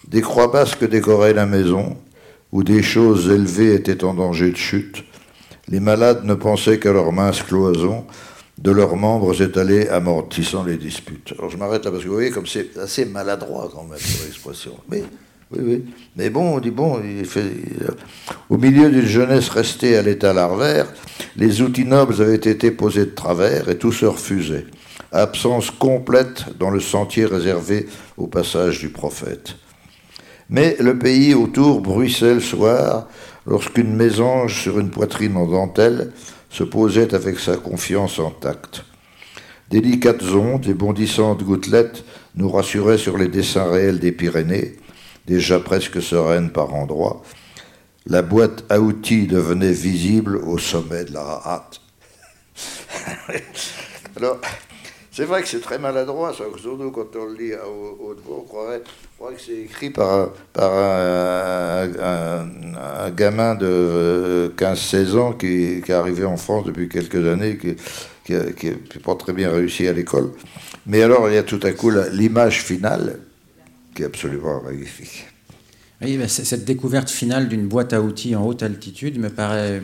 Des croix basques décoraient la maison, où des choses élevées étaient en danger de chute. Les malades ne pensaient qu'à leurs minces cloisons, de leurs membres étalés amortissant les disputes. Alors je m'arrête là parce que vous voyez comme c'est assez maladroit quand même pour l'expression. Mais oui, oui. Mais bon, on dit bon, fait, au milieu d'une jeunesse restée à l'état larvaire, les outils nobles avaient été posés de travers et tout se refusait. Absence complète dans le sentier réservé au passage du prophète. Mais le pays autour bruissait le soir lorsqu'une mésange sur une poitrine en dentelle se posait avec sa confiance intacte. Délicates ondes et bondissantes gouttelettes nous rassuraient sur les dessins réels des Pyrénées, déjà presque sereines par endroits. La boîte à outils devenait visible au sommet de la hâte. Alors, c'est vrai que c'est très maladroit, ça, surtout quand on le lit à haute voix, on croirait, que c'est écrit par, par un, gamin de 15-16 ans qui, qui, est arrivé en France depuis quelques années, qui n'a pas très bien réussi à l'école. Mais alors, il y a tout à coup l'image finale qui est absolument magnifique. Oui, cette découverte finale d'une boîte à outils en haute altitude me paraît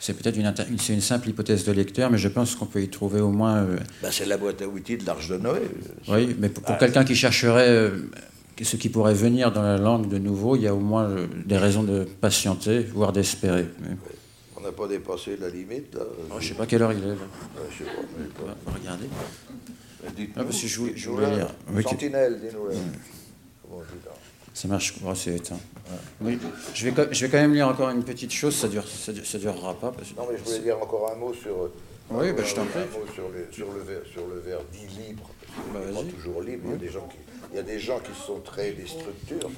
c'est peut-être une, une, simple hypothèse de lecteur, mais je pense qu'on peut y trouver au moins. Euh, bah, c'est la boîte à outils de l'Arche de Noé. Oui, mais pour, ah. quelqu'un qui chercherait euh, ce qui pourrait venir dans la langue de nouveau, il y a au moins euh, des raisons de patienter, voire d'espérer. On n'a pas dépassé la limite, là. Oh, je ne sais pas quelle heure il est, là. je sais pas. Regardez. Ah, parce que je voulais, je voulais lire. Sentinelle, dis-nous. Comment ça marche, oh, c'est éteint. Oui. Je, vais, je vais quand même lire encore une petite chose, ça ne dure, ça, durera pas. Parce non, mais je voulais dire encore un mot sur. Oui, bah, je t'en prie. Un mot sur, le, sur, le ver, sur le verre dit libre. Bah, pas toujours libre. Il, y a des gens qui, il y a des gens qui se sont créés des structures.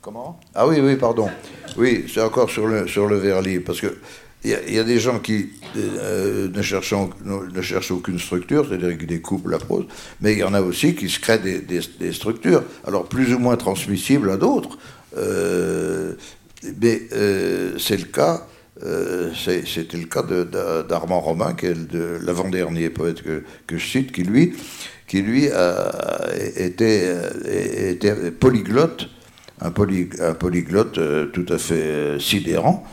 Comment? Ah oui, oui, pardon. Oui, c'est encore sur le, sur le verre libre. Parce que il y, a des gens qui euh, ne, cherchent, ne, cherchent, aucune structure, c'est-à-dire qui découpent la prose, mais il y en a aussi qui se créent des, structures, alors plus ou moins transmissibles à d'autres. Euh, mais euh, c'est le cas, c'était le cas d'Armand Romain, l'avant-dernier poète que, je cite, qui lui, qui lui a, était, polyglotte, un, polyglotte tout à fait sidérant,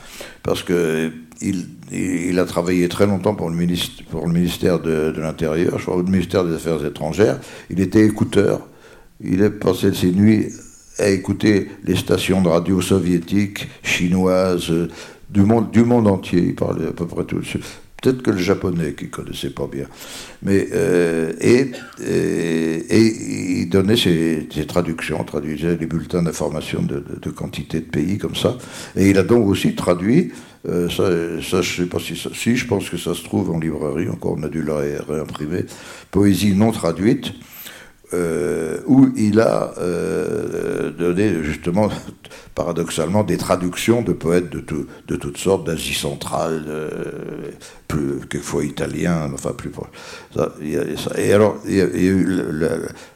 parce que il, a travaillé très longtemps pour le, ministère, de, l'Intérieur, je crois, le ministère des Affaires étrangères. Il était écouteur. Il a passé ses nuits à écouter les stations de radio soviétiques, chinoises, du monde, du monde entier. Il parlait à peu près tout. Peut-être que le japonais qu'il connaissait pas bien. Mais, euh, et, et, il donnait ses, traductions, traduisait les bulletins d'information de, de, quantité de pays comme ça. Et il a donc aussi traduit, euh, ça, ça, je sais pas si ça, si je pense que ça se trouve en librairie, encore on a dû la réimprimer, poésie non traduite. Euh, où il a euh, donné justement, paradoxalement, des traductions de poètes de, toutes sortes, d'Asie centrale, euh, plus, quelquefois italiens, enfin plus Et alors, il y a, eu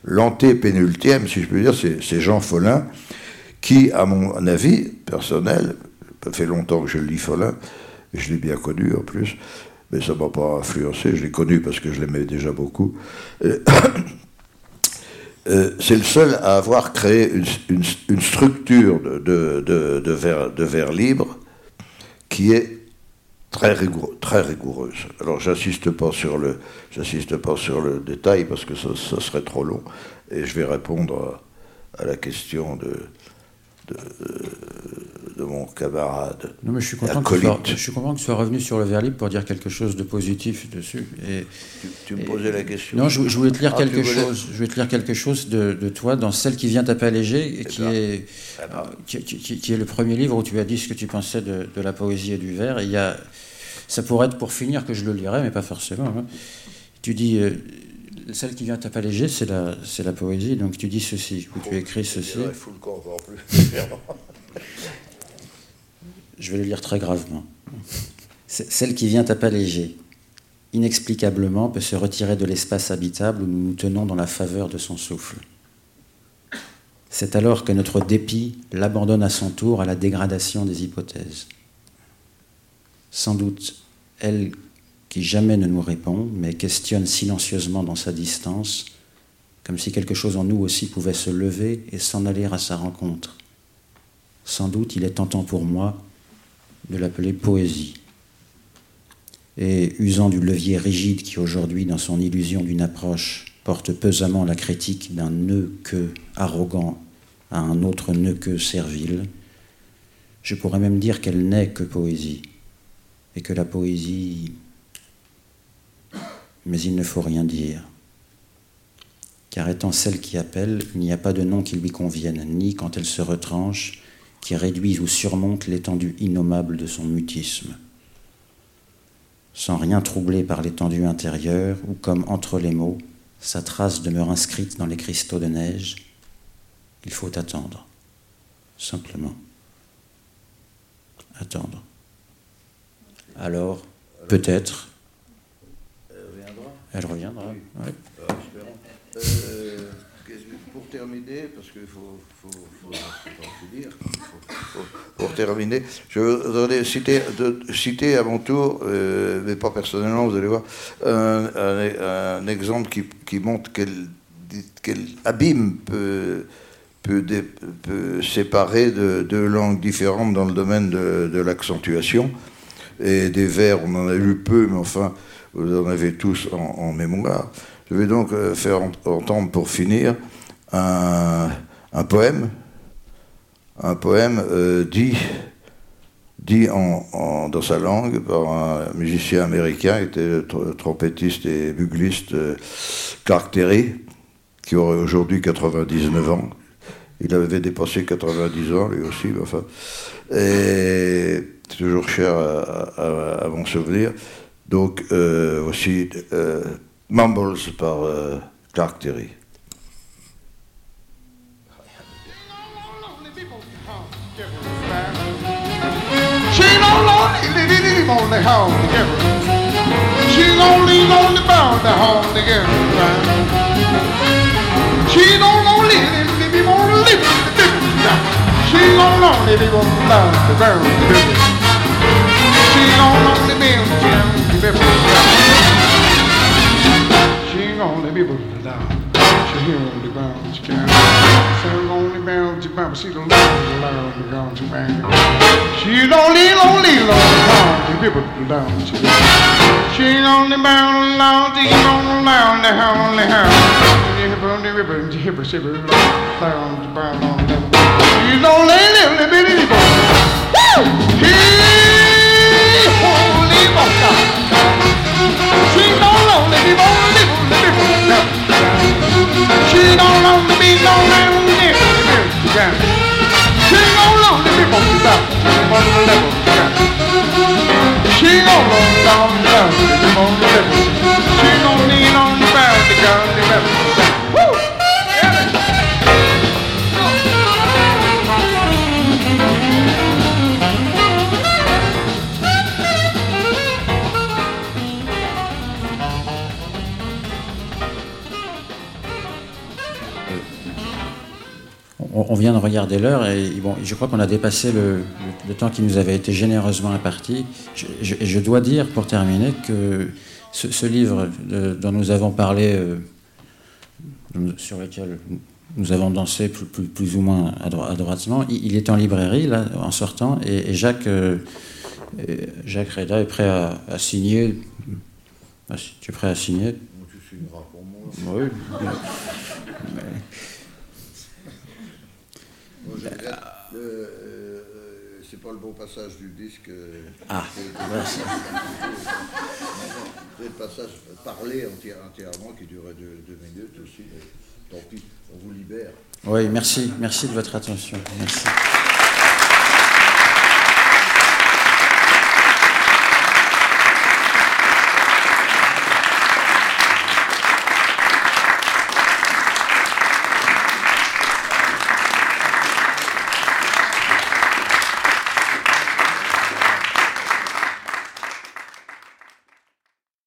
l'antépénultième, si je peux dire, c'est Jean Follin, qui, à mon avis personnel, ça fait longtemps que je lis Follin, je l'ai bien connu en plus, mais ça ne m'a pas influencé, je l'ai connu parce que je l'aimais déjà beaucoup. Euh, c'est le seul à avoir créé une, structure de, de, de, vers, libre qui est très, très rigoureuse. Alors j'insiste pas sur le j'insiste pas sur le détail parce que ça, serait trop long et je vais répondre à la question de, de, mon camarade. Non, mais je suis content, que tu, sois, je suis content que tu sois revenu sur le vers libre pour dire quelque chose de positif dessus. Et, tu, me posais la question. Non, je, voulais te lire ah, quelque chose. Je voulais te lire quelque chose de, de, toi dans celle qui vient taper léger, et qui, est, eh ben. qui, qui, est le premier livre où tu as dit ce que tu pensais de, la poésie et du vers. Et il y a, ça pourrait être pour finir que je le lirai, mais pas forcément. Hein. Tu dis. Euh, celle qui vient taper léger, c'est la, c'est la poésie. Donc tu dis ceci, ou tu écris ceci. Je vais le lire très gravement. Celle qui vient taper léger, inexplicablement, peut se retirer de l'espace habitable où nous nous tenons dans la faveur de son souffle. C'est alors que notre dépit l'abandonne à son tour à la dégradation des hypothèses. Sans doute, elle qui jamais ne nous répond, mais questionne silencieusement dans sa distance, comme si quelque chose en nous aussi pouvait se lever et s'en aller à sa rencontre. Sans doute il est tentant pour moi de l'appeler poésie. Et usant du levier rigide qui aujourd'hui, dans son illusion d'une approche, porte pesamment la critique d'un nœud que arrogant à un autre nœud que servile, je pourrais même dire qu'elle n'est que poésie, et que la poésie mais il ne faut rien dire. Car étant celle qui appelle, il n'y a pas de nom qui lui convienne, ni quand elle se retranche, qui réduise ou surmonte l'étendue innommable de son mutisme. sans rien troubler par l'étendue intérieure, ou comme entre les mots, sa trace demeure inscrite dans les cristaux de neige, il faut attendre, simplement. Attendre. Alors, peut-être, elle reviendra. Ouais. Euh, terminer, parce qu'il faut, faut, finir, pour terminer, je voudrais citer, à mon tour, mais pas personnellement, vous allez voir, un, exemple qui, montre quel, abîme peut, séparer de deux langues différentes dans le domaine de, l'accentuation. Et des vers, on en a eu peu, mais enfin, vous en avez tous en, en mémoire. Je vais donc euh, faire entendre pour finir un, poème, un poème euh, dit, dit en, dans sa langue par un musicien américain qui était trompettiste et bugliste euh, Clark Terry, qui aurait aujourd'hui 99 ans. Il avait dépassé 90 ans, lui aussi, mais enfin. Et toujours cher à, mon souvenir. Donc, aussi, euh, Mumbles par Clark Terry. on the home together. She don't leave on the bound the home together. She don't only live if you want to live She don't only live on the bound the ground together. She don't only live on the bound the She don't only live on the bound ground, she can't. Sing on the ground, she bounce, she don't learn on the ground, she bang. She don't lean on the ground, the people down, she She on the ground, down, she on the ground, the hound, the hound. The hip on the river, the hip, she down, the brown on the She don't on the bitty people. Woo! He holy mocha. She don't know the people. She gon' long to be long and near She gon' long to On the level She gon' long down the On the level on, vient de regarder l'heure et bon, je crois qu'on a dépassé le, temps qui nous avait été généreusement imparti. Je, je, dois dire, pour terminer, que ce, livre dont nous avons parlé, euh, sur lequel nous avons dansé plus, ou moins adroitement, il, est en librairie, là, en sortant, et, Jacques, euh, Jacques Reda est prêt à, signer. Ah, tu es prêt à signer? Tu signeras pour moi. Oui. Euh, c'est pas le bon passage du disque. Euh, ah, c'est le passage parlé entièrement qui durait deux, deux minutes aussi. tant pis, on vous libère. Oui, merci, merci de votre attention. Merci.